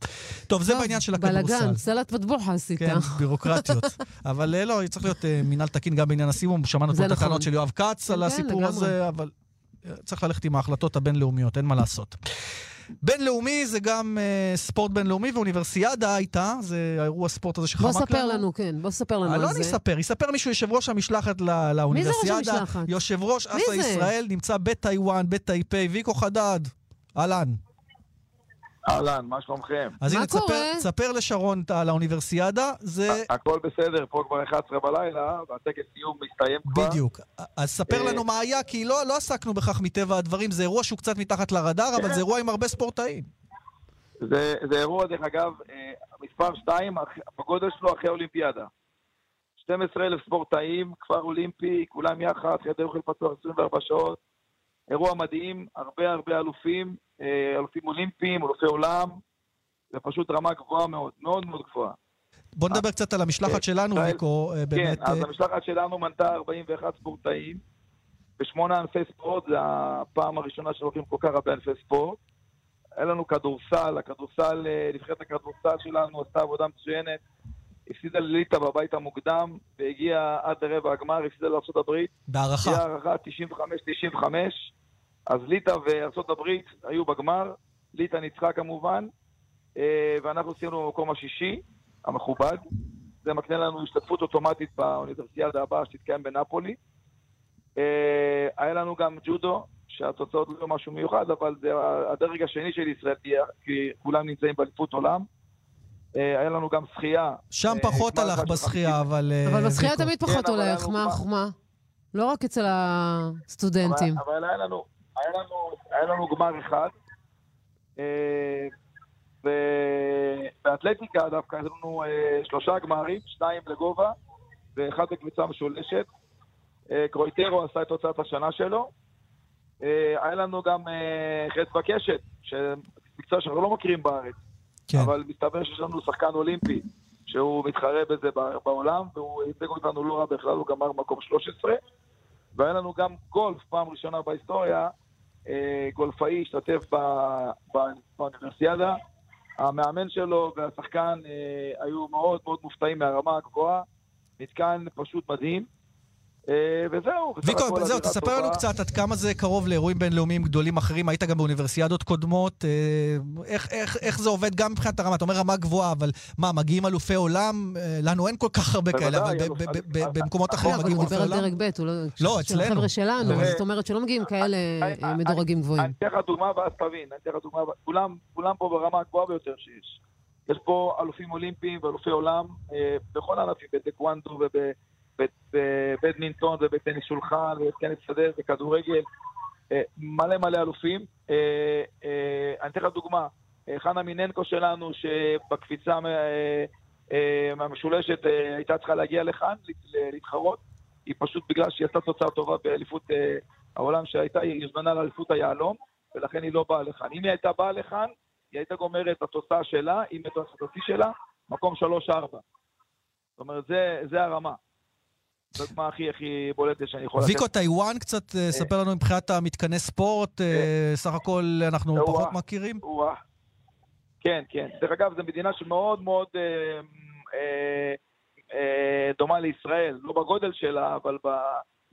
טוב, זה בעניין של הכדורסל. בלאגן, סלט מטבוחה עשית. כן, בירוקרטיות. *laughs* אבל אה, לא, צריך להיות אה, מינהל תקין גם בעניין הסימום. שמענו אתמול את נכון. הטענות של יואב כץ על כן, הסיפור. הזה, אבל אה, צריך ללכת עם ההחלטות הבינלאומיות, אין מה לעשות. בינלאומי זה גם אה, ספורט בינלאומי, ואוניברסיאדה הייתה, זה האירוע הספורט הזה שחמק בוא לנו. ספר לנו, כן, בוא ספר לנו אה, על לא זה. אני אספר, יספר מישהו, יושב ראש המשלחת ל- לאוניברסיאדה. המשלחת? יושב ראש מי אסא זה? ישראל, נמצא בטיוואן, בטייפי, ויקו חדד. אהלן. אהלן, מה שלומכם? אז הנה, תספר, תספר לשרון על האוניברסיאדה. זה... הכל בסדר, פה כבר 11 בלילה, והטקס סיום מסתיים כבר. בדיוק. אז ספר אה, לנו מה היה, כי לא, לא עסקנו בכך מטבע הדברים. זה אירוע שהוא קצת מתחת לרדאר, אבל. זה אירוע עם הרבה ספורטאים. זה, זה אירוע, דרך אגב, אה, מספר 2 בגודל שלו אחרי האולימפיאדה. 12,000 ספורטאים, כפר אולימפי, כולם יחד, חדר אוכל פתוח 24 שעות. אירוע מדהים, הרבה הרבה אלופים, אלופים אולימפיים, אלופי עולם. זה פשוט רמה גבוהה מאוד, מאוד מאוד גבוהה. בוא נדבר קצת על המשלחת שלנו, ישראל- ויקו. אה, באמת... כן, אז אה, המשלחת שלנו מנתה 41 ספורטאים בשמונה ענפי ספורט, זה הפעם הראשונה שהולכים כל כך הרבה ענפי ספורט. היה לנו כדורסל, הכדורסל, אה, נבחרת הכדורסל שלנו עשתה עבודה מצוינת. הפסידה לליטא בבית המוקדם, והגיעה עד לרבע הגמר, הפסידה לארה"ב. בהערכה. היא הערכה 95-95. אז ליטא וארה"ב היו בגמר, ליטא ניצחה כמובן, אה, ואנחנו סיימנו במקום השישי, המכובד. זה מקנה לנו השתתפות אוטומטית באוניברסיאדה הבאה שתתקיים בנפולי. אה, היה לנו גם ג'ודו, שהתוצאות לא משהו מיוחד, אבל זה הדרג השני של ישראל, כי- כולם נמצאים באליפות עולם. אה, היה לנו גם שחייה. שם פחות הלך בשחייה, אבל... אבל בשחייה. תמיד כן, פחות היה הולך, מה? לא רק אצל הסטודנטים. אבל היה, לנו, היה, לנו, היה לנו גמר אחד, אה, ובאתלטיקה דווקא היה לנו אה, שלושה גמרים, שניים לגובה ואחד בקבוצה משולשת. אה, קרויטרו עשה את תוצאת השנה שלו. היה לנו גם חץ בקשת, שמקצוע שאנחנו לא מכירים בארץ, כן. אבל מסתבר שיש לנו שחקן אולימפי שהוא מתחרה בזה בעולם, והוא ייצג אותנו לא רע בכלל, הוא גמר מקום 13. והיה לנו גם גולף, פעם ראשונה בהיסטוריה, גולפאי השתתף באוניברסיאדה. המאמן שלו והשחקן אה, היו מאוד מאוד מופתעים מהרמה הגבוהה. מתקן פשוט מדהים. אה, וזהו. ויקו, זהו, תספר טובה. לנו קצת עד כמה זה קרוב לאירועים בינלאומיים גדולים אחרים. היית גם באוניברסיאדות קודמות. אה, איך- איך- איך זה עובד גם מבחינת הרמה? אתה אומר רמה גבוהה, אבל מה, מגיעים אלופי עולם? אה, לנו אין כל כך הרבה כאלה, אבל במקומות אחרים אבל מגיעים הוא אלופי דיבר על עולם? דרג ב', הוא לא... לא, של אצלנו. החבר'ה שלנו, זאת אומרת שלא מגיעים כאלה מדורגים גבוהים. אני אתן לך דוגמה ואז תבין, אני אתן לך דוגמה, כולם, פה ברמה הגבוהה ביותר שיש. יש פה אלופים אולימפיים ואלופי עולם בכל הענפים, בטקוונדו ובבדמינטון ובטניס שולחן ובטניס שדה וכדורגל, אה, מלא מלא אלופים. אה, אה, אני אתן לך דוגמה, אה, חנה מיננקו שלנו, שבקפיצה אה, אה, המשולשת אה, הייתה צריכה להגיע לכאן, להתחרות. היא פשוט בגלל שהיא עשתה תוצאה טובה באליפות אה, העולם שהייתה, היא הוזמנה לאליפות היהלום, ולכן היא לא באה לכאן. אם היא הייתה באה לכאן, היא הייתה גומרת את התוצאה שלה, עם את השיא שלה, מקום 3-4. זאת אומרת, זה, זה הרמה. זאת מה הכי הכי בולטת שאני יכול לתת. ויקו טיוואן קצת, אה, ספר לנו מבחינת המתקני ספורט, אה, סך הכל אנחנו אה, פחות מכירים. כן, כן. דרך אגב, זו מדינה שמאוד מאוד אה, אה, אה, דומה לישראל. לא בגודל שלה, אבל ב...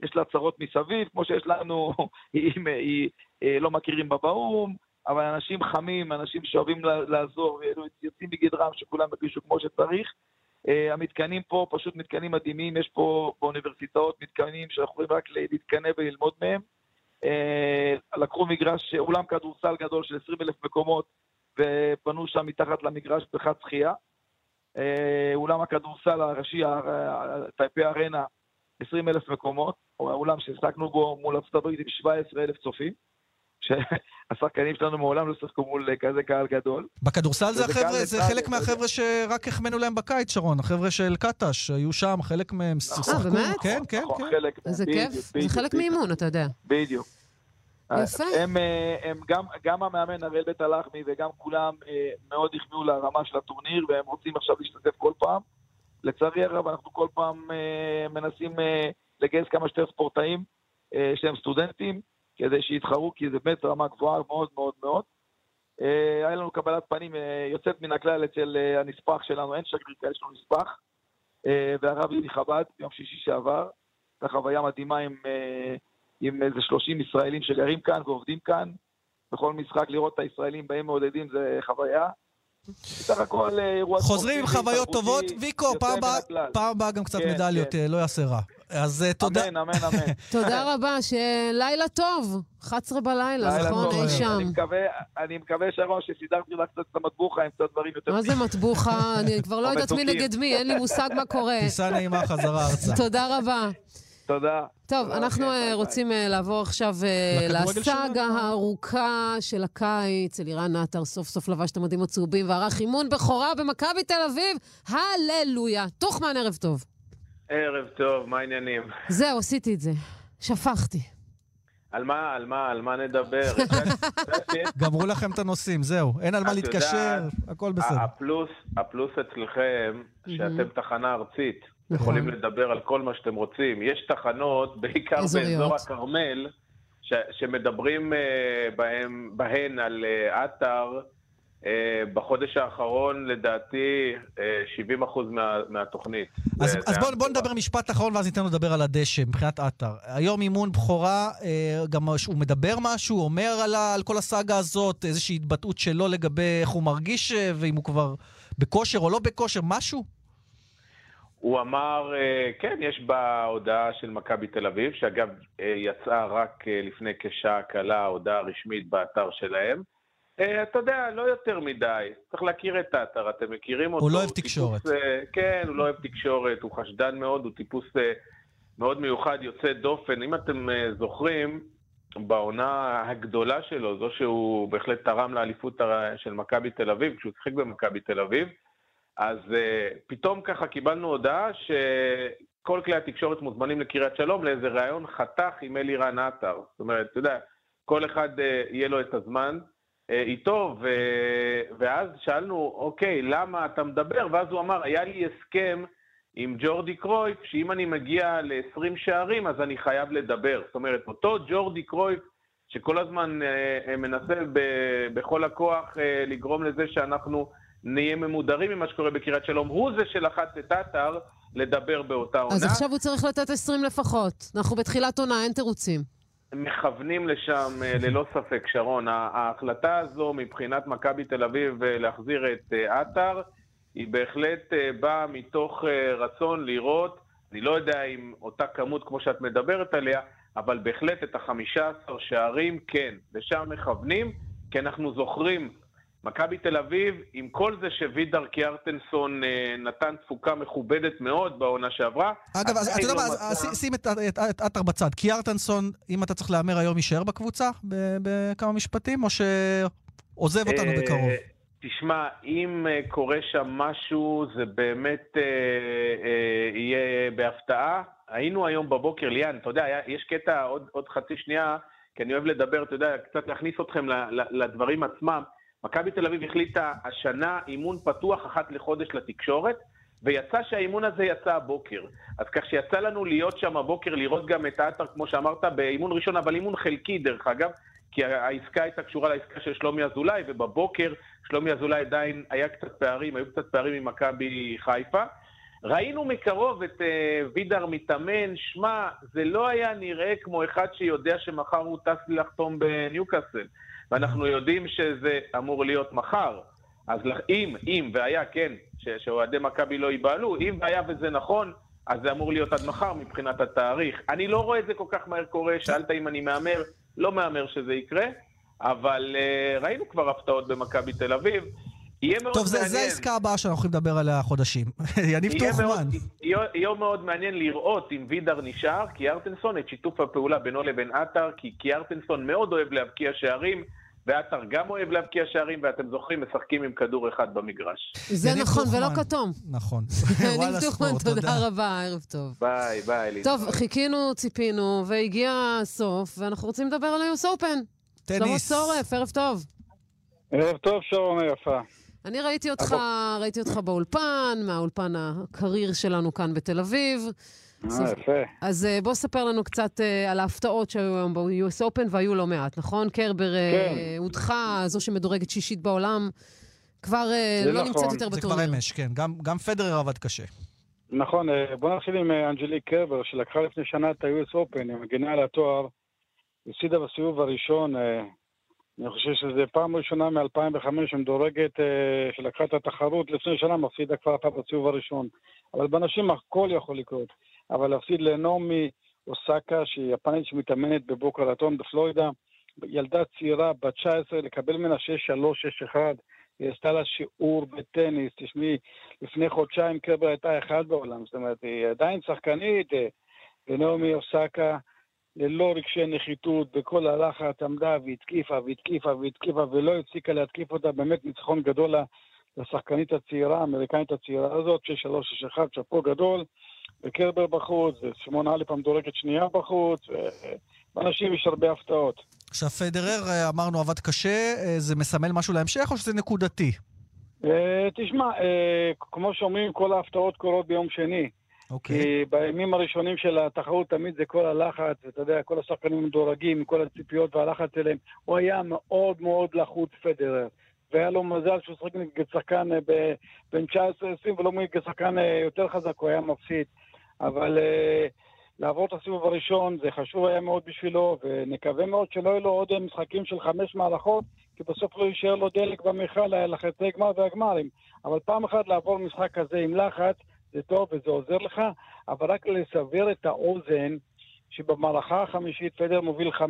יש לה צרות מסביב, כמו שיש לנו, *laughs* היא, אה, לא מכירים בה באו"ם, אבל אנשים חמים, אנשים שאוהבים לעזור, יוצאים בגדרם, שכולם ירגישו כמו שצריך. Uh, המתקנים פה פשוט מתקנים מדהימים, יש פה באוניברסיטאות מתקנים שאנחנו יכולים רק להתקנא וללמוד מהם. Uh, לקחו מגרש, אולם כדורסל גדול של 20 אלף מקומות, ובנו שם מתחת למגרש בריכת שחייה. Uh, אולם הכדורסל הראשי, טייפי ארנה, 20 אלף מקומות, הוא האולם שהשחקנו בו מול ארצות הברית עם 17 אלף צופים. שהשחקנים שלנו מעולם לא שיחקו מול כזה קהל גדול. בכדורסל זה החבר'ה, זה חלק. מהחבר'ה שרק החמאנו להם בקיץ, שרון, החבר'ה של קטש, היו שם, חלק מהם שיחקו. באמת? כן, כן, נכון, כן. בדיוק, כיף. זה חלק. מאימון, אתה יודע. בדיוק. יפה. הם, אה, הם גם, גם המאמן הראל בית הלחמי וגם כולם אה, מאוד החמיאו לרמה של הטורניר והם רוצים עכשיו להשתתף כל פעם. לצערי הרב, אנחנו כל פעם אה, מנסים אה, לגייס כמה שיותר ספורטאים אה, שהם סטודנטים, כדי שיתחרו, כי זה באמת רמה גבוהה מאוד מאוד מאוד. אה, היה לנו קבלת פנים אה, יוצאת מן הכלל אצל אה, הנספח שלנו, אין שגריר כאלה, יש לנו נספח. והרב יהודי חב"ד, ביום שישי שעבר. הייתה חוויה מדהימה עם, עם איזה 30 ישראלים שגרים כאן ועובדים כאן. בכל משחק לראות את הישראלים באים מעודדים זה חוויה. בסך הכל אירוע חוזרים עם חוויות טובות. ויקו, פעם הבאה- גם קצת כן, מדליות, כן. לא יעשה רע. אז אה, תודה. אמן, אמן, אמן. *laughs* תודה רבה, שלילה טוב. 11 בלילה, לילה נכון? אי שם. אני מקווה, אני מקווה, שרון, שסידרתי לך קצת את המטבוחה עם קצת דברים יותר... מה זה מטבוחה? אני *laughs* כבר לא יודעת מי. נגד מי, אין לי מושג מה קורה. טיסה נעימה חזרה ארצה. תודה רבה. תודה. טוב, אנחנו אה, רוצים אה, לעבור עכשיו לסאגה. הארוכה של הקיץ. אלירן עטר סוף סוף לבש את המדים הצהובים וערך אימון בכורה במכבי תל אביב. הללויה. תוכמן, ערב טוב. ערב טוב, מה העניינים? זהו, עשיתי את זה. שפכתי. על מה, על מה, על מה נדבר? *laughs* גמרו לכם את הנושאים, זהו. אין על מה להתקשר, הכל בסדר. הפלוס, הפלוס אצלכם, שאתם תחנה ארצית. נכון. יכולים לדבר על כל מה שאתם רוצים. יש תחנות, *laughs* בעיקר. באזור הכרמל, ש- שמדברים אה, בהם, בהן על אה, עטר. אה, בחודש האחרון, לדעתי, אה, 70% מה, מהתוכנית. אז, זה- אז זה בוא, נדבר משפט אחרון ואז ניתן לו לדבר על הדשא, מבחינת עטר. היום אימון בכורה, אה, גם הוא מדבר משהו, אומר על, ה- על כל הסאגה הזאת, איזושהי התבטאות שלו לגבי איך הוא מרגיש, אה, ואם הוא כבר בכושר או לא בכושר, משהו? הוא אמר, אה, כן, יש בהודעה של מכבי תל אביב, שאגב אה, יצאה רק אה, לפני כשעה קלה, הודעה רשמית באתר שלהם. אה, אתה יודע, לא יותר מדי. צריך להכיר את האתר, אתם מכירים אותו. הוא לא אוהב תקשורת. אה, כן, הוא לא אוהב תקשורת, הוא חשדן מאוד, הוא טיפוס אה, מאוד מיוחד, יוצא דופן. אם אתם זוכרים, בעונה הגדולה שלו, זו שהוא בהחלט תרם לאליפות של מכבי תל אביב, כשהוא שיחק במכבי תל אביב, אז uh, פתאום ככה קיבלנו הודעה שכל כלי התקשורת מוזמנים לקריית שלום לאיזה ראיון חתך עם אלירן עטר. זאת אומרת, אתה יודע, כל אחד uh, יהיה לו את הזמן איתו, ו... ואז שאלנו, אוקיי, למה אתה מדבר? ואז הוא אמר, היה לי הסכם עם ג'ורדי קרויף, שאם אני מגיע ל-20 שערים, אז אני חייב לדבר. זאת אומרת, אותו ג'ורדי קרויף, שכל הזמן אה, אה, מנסה ב- בכל הכוח אה, לגרום לזה שאנחנו נהיה ממודרים ממה שקורה בקריית שלום, הוא זה שלחץ את עטר לדבר באותה עונה. אז עכשיו הוא צריך לתת 20 לפחות. אנחנו בתחילת עונה, אין תירוצים. מכוונים לשם אה, ללא ספק, שרון. ההחלטה הזו מבחינת מכבי תל אביב אה, להחזיר את אה, עטר, היא בהחלט אה, באה מתוך רצון לראות, אני לא יודע אם אותה כמות כמו שאת מדברת עליה, אבל בהחלט את החמישה עשר שערים, כן, לשם מכוונים, כי אנחנו זוכרים, מכבי תל אביב, עם כל זה שווידר קיארטנסון אה, נתן תפוקה מכובדת מאוד בעונה שעברה, אגב, אז אתה יודע מה, לא מצא- שים את- עטר בצד. קיארטנסון, אם אתה צריך להמר היום, יישאר בקבוצה בכמה משפטים, או שעוזב אותנו אה, בקרוב? תשמע, אם אה, קורה שם משהו, זה באמת יהיה בהפתעה. היינו היום בבוקר, ליאן, אתה יודע, יש קטע עוד, חצי שנייה, כי אני אוהב לדבר, אתה יודע, קצת להכניס אתכם לדברים עצמם. מכבי תל אביב החליטה השנה אימון פתוח אחת לחודש לתקשורת, ויצא שהאימון הזה יצא הבוקר. אז כך שיצא לנו להיות שם הבוקר, לראות גם את האתר, כמו שאמרת, באימון ראשון, אבל אימון חלקי, דרך אגב, כי העסקה הייתה קשורה לעסקה של שלומי אזולאי, ובבוקר שלומי אזולאי עדיין היה קצת פערים, היו קצת פערים עם מכבי חיפה. ראינו מקרוב את uh, וידר מתאמן, שמע, זה לא היה נראה כמו אחד שיודע שמחר הוא טס לחתום בניוקאסל. ואנחנו יודעים שזה אמור להיות מחר. אז אם, אם והיה, כן, שאוהדי מכבי לא ייבהלו, אם והיה וזה נכון, אז זה אמור להיות עד מחר מבחינת התאריך. אני לא רואה את זה כל כך מהר קורה, שאלת אם אני מהמר, לא מהמר שזה יקרה, אבל uh, ראינו כבר הפתעות במכבי תל אביב. יהיה מאוד טוב, מעניין. טוב, זו העסקה הבאה שאנחנו יכולים לדבר עליה חודשים. *laughs* יניב טוחמן. יהיה מאוד מעניין לראות אם וידר נשאר, כי ארטנסון, את שיתוף הפעולה בינו לבין עטר, כי, כי ארטנסון מאוד אוהב להבקיע שערים. ועטר גם אוהב להבקיע שערים, ואתם זוכרים, משחקים עם כדור אחד במגרש. זה נכון, ולא כתום. נכון. *laughs* יניב טוחמן, תודה רבה, ערב טוב. ביי, ביי. טוב, חיכינו, ציפינו, והגיע הסוף, ואנחנו רוצים לדבר על ה US Open. טניס. שלמה צורף, ערב טוב. ערב טוב, שרון היפה. אני ראיתי אותך, ראיתי אותך באולפן, מהאולפן הקריר שלנו כאן בתל אביב. אה, יפה. אז בוא ספר לנו קצת על ההפתעות שהיו היום ב-US Open, והיו לא מעט, נכון? קרבר כן. הודחה, זו שמדורגת שישית בעולם, כבר לא נכון. נמצאת יותר זה בטורניר. כבר אמש, כן. גם, גם פדרר עבד קשה. נכון, בוא נתחיל עם אנג'ליק קרבר, שלקחה לפני שנה את ה-US Open, היא מגינה על התואר, הפסידה בסיבוב הראשון, אני חושב שזו פעם ראשונה מ-2005 שמדורגת שלקחה את התחרות, לפני שנה מפסידה כבר פעם בסיבוב הראשון. אבל בנשים הכל יכול לקרות. אבל להפסיד לנעמי אוסקה, שהיא יפנית שמתאמנת בבוקר רטון בפלורידה, ילדה צעירה, בת 19, לקבל ממנה 6-3, 6-1, היא עשתה לה שיעור בטניס, תשמעי, לפני חודשיים קרבר הייתה אחד בעולם, זאת אומרת, היא עדיין שחקנית, ונעמי אוסקה, ללא רגשי נחיתות, בכל הלחץ עמדה והתקיפה והתקיפה והתקיפה, ולא הפסיקה להתקיף אותה, באמת ניצחון גדול לשחקנית הצעירה, האמריקנית הצעירה הזאת, 6-3, 6-1, שאפו גדול. וקרבר בחוץ, ושמונה א' המדורגת שנייה בחוץ, ואנשים יש הרבה הפתעות. עכשיו, פדרר, אמרנו, עבד קשה, זה מסמל משהו להמשך או שזה נקודתי? תשמע, כמו שאומרים, כל ההפתעות קורות ביום שני. אוקיי. כי בימים הראשונים של התחרות תמיד זה כל הלחץ, ואתה יודע, כל השחקנים מדורגים, כל הציפיות והלחץ אליהם. הוא היה מאוד מאוד לחוץ פדרר. והיה לו מזל שהוא שחק נגד שחקן בין 19-20 ולא נגד שחקן יותר חזק, הוא היה מפסיד. אבל uh, לעבור את הסיבוב הראשון זה חשוב היה מאוד בשבילו, ונקווה מאוד שלא יהיו לו עוד משחקים של חמש מערכות, כי בסוף לא יישאר לו דלק במכל לחצי גמר והגמרים. אבל פעם אחת לעבור משחק כזה עם לחץ, זה טוב וזה עוזר לך, אבל רק לסבר את האוזן, שבמערכה החמישית פדר מוביל 5-3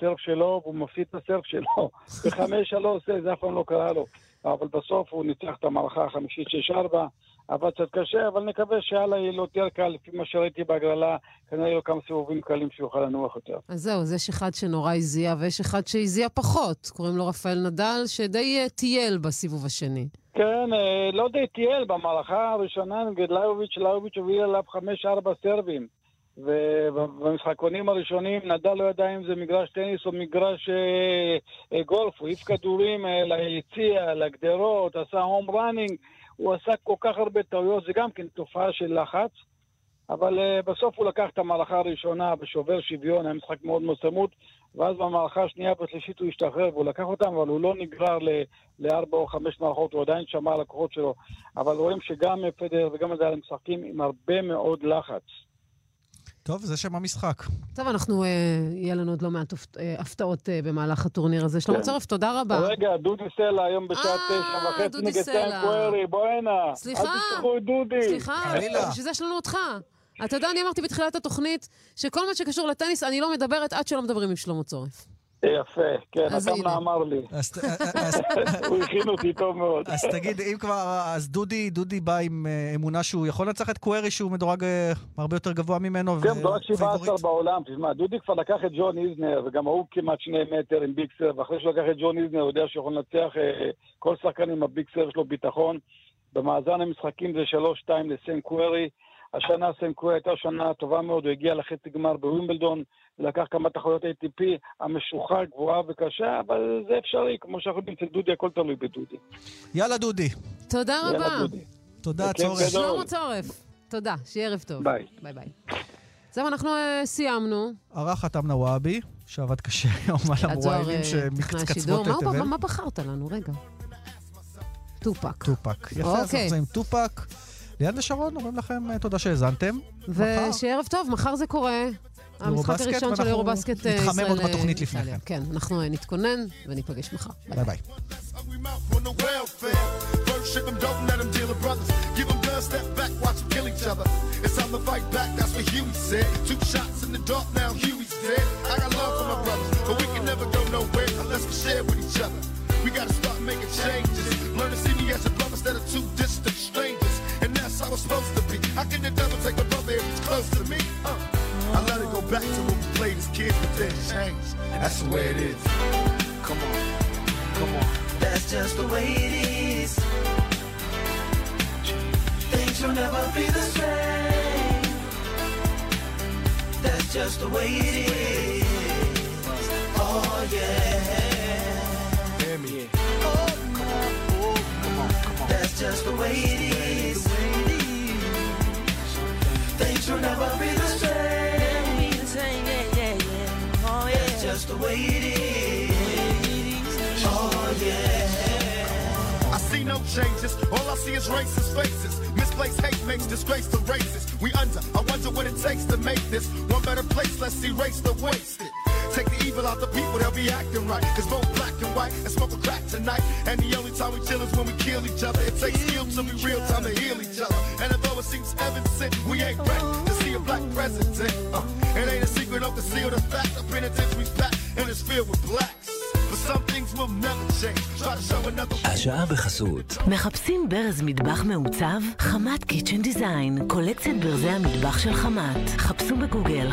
סרף שלו, והוא מפסיד את הסרף שלו. *laughs* ב-5-3 זה אף פעם לא קרה לו. אבל בסוף הוא ניצח את המערכה החמישית 6-4. עבד קצת קשה, אבל נקווה שהלאה יהיה לו יותר קל, לפי מה שראיתי בהגרלה, כנראה יהיו כמה סיבובים קלים שיוכל לנוח יותר. אז זהו, אז יש אחד שנורא הזיע, ויש אחד שהזיע פחות. קוראים לו רפאל נדל, שדי טייל בסיבוב השני. כן, לא די טייל, במערכה הראשונה נגד ליוביץ', ליוביץ' הוביל עליו 5-4 סרבים. ובמשחקונים הראשונים נדל לא ידע אם זה מגרש טניס או מגרש אה, גולף, הוא העיף כדורים אה, ליציע, לגדרות, עשה home running, הוא עשה כל כך הרבה טעויות, זה גם כן תופעה של לחץ, אבל uh, בסוף הוא לקח את המערכה הראשונה בשובר שוויון, היה משחק מאוד מאוד צמוד, ואז במערכה השנייה והשלישית הוא השתחרר והוא לקח אותם, אבל הוא לא נגרר לארבע או חמש מערכות, הוא עדיין שמר על הכוחות שלו. אבל רואים שגם פדר וגם נדל משחקים עם הרבה מאוד לחץ. טוב, זה שם המשחק. טוב, אנחנו, אה, יהיה לנו עוד לא מעט אה, הפתעות אה, במהלך הטורניר הזה. שלמה צורף, תודה רבה. רגע, דודי סלע היום בשעה תשע וחצי נגד סטן קווירי, בוא הנה. סליחה. אל תשכחו את דודי. סליחה, בשביל זה יש לנו אותך. אתה יודע, אני אמרתי בתחילת התוכנית שכל מה שקשור לטניס, אני לא מדברת עד שלא מדברים עם שלמה צורף. יפה, כן, אז התמנה. אמר לי. אז ת- אז- *laughs* הוא הכין אותי טוב מאוד. אז תגיד, אם כבר, אז דודי, דודי בא עם אה, אמונה שהוא יכול לנצח את קווירי, שהוא מדורג אה, הרבה יותר גבוה ממנו. כן, רק 17 פייבוריט. בעולם. תשמע, דודי כבר לקח את ג'ון איזנר, וגם ההוא כמעט שני מטר עם big serve, ואחרי שהוא לקח את ג'ון איזנר, הוא יודע שהוא יכול לנצח אה, כל שחקן עם ה big serve, יש לו ביטחון. במאזן המשחקים זה 3-2 לסם קווירי. השנה סם קווירי הייתה שנה טובה מאוד, הוא הגיע לחצי גמר בווימבלדון, לקח כמה תחרויות ATP, המשוכה גבוהה וקשה, אבל זה אפשרי, כמו שאנחנו יודעים, אצל דודי הכל תלוי בדודי. יאללה, דודי. תודה יאללה, רבה. דודי. תודה, בכיף צורף. שלמה צורף. תודה, שיהיה ערב טוב. ביי. ביי ביי. זהו, אנחנו אה, סיימנו. ערך חתם נוואבי, שעבד קשה היום על המרואיינים. שמקצצבות מה את תבל. מה בחרת לנו? רגע. טופק. טופק. יפה, אז אוקיי. אנחנו עם טופק. ליאן ושרון, אומרים לכם אה, תודה שהאזנתם. מחר. ושיהיה ערב טוב, מחר זה קורה. המשחק הראשון של ואנחנו יורובסקט אה, נתחמם עוד ישראל, בתוכנית לפני איטליה. כן, אנחנו אה, נתכונן וניפגש מחר. ביי ביי. ship let deal with brothers. Give guns, step back, watch 'em kill each other. It's time to fight back, that's what Huey said. Two shots in the dark, now Huey's but then. That's the way it is. Come on, come on. That's just the way it is. Things will never be the same. That's just the way it is. Oh yeah. Hear me. Oh, come on. Oh, come on, come on. That's just the way it is. Things will never be the same. Just the way it is. Oh yeah. I see no changes. All I see is racist faces. Misplaced hate makes disgrace to races. We under. I wonder what it takes to make this one better place. Let's erase the wasted. Take the evil out the people, they'll be acting right. It's both black and white and smoke a crack tonight. And the only time we chill is when we kill each other. It takes skill to be real time to heal each other. And although it seems evident, we ain't ready to see a black president. Uh, it ain't a secret, don't conceal the fact. The penitentiary's packed and it's filled with blacks. But some things will never change. Try to show another השעה בחסות. מחפשים ברז מטבח מעוצב? חמת קיצ'ן דיזיין, קולקציית ברזי המטבח של חמת. חפשו בגוגל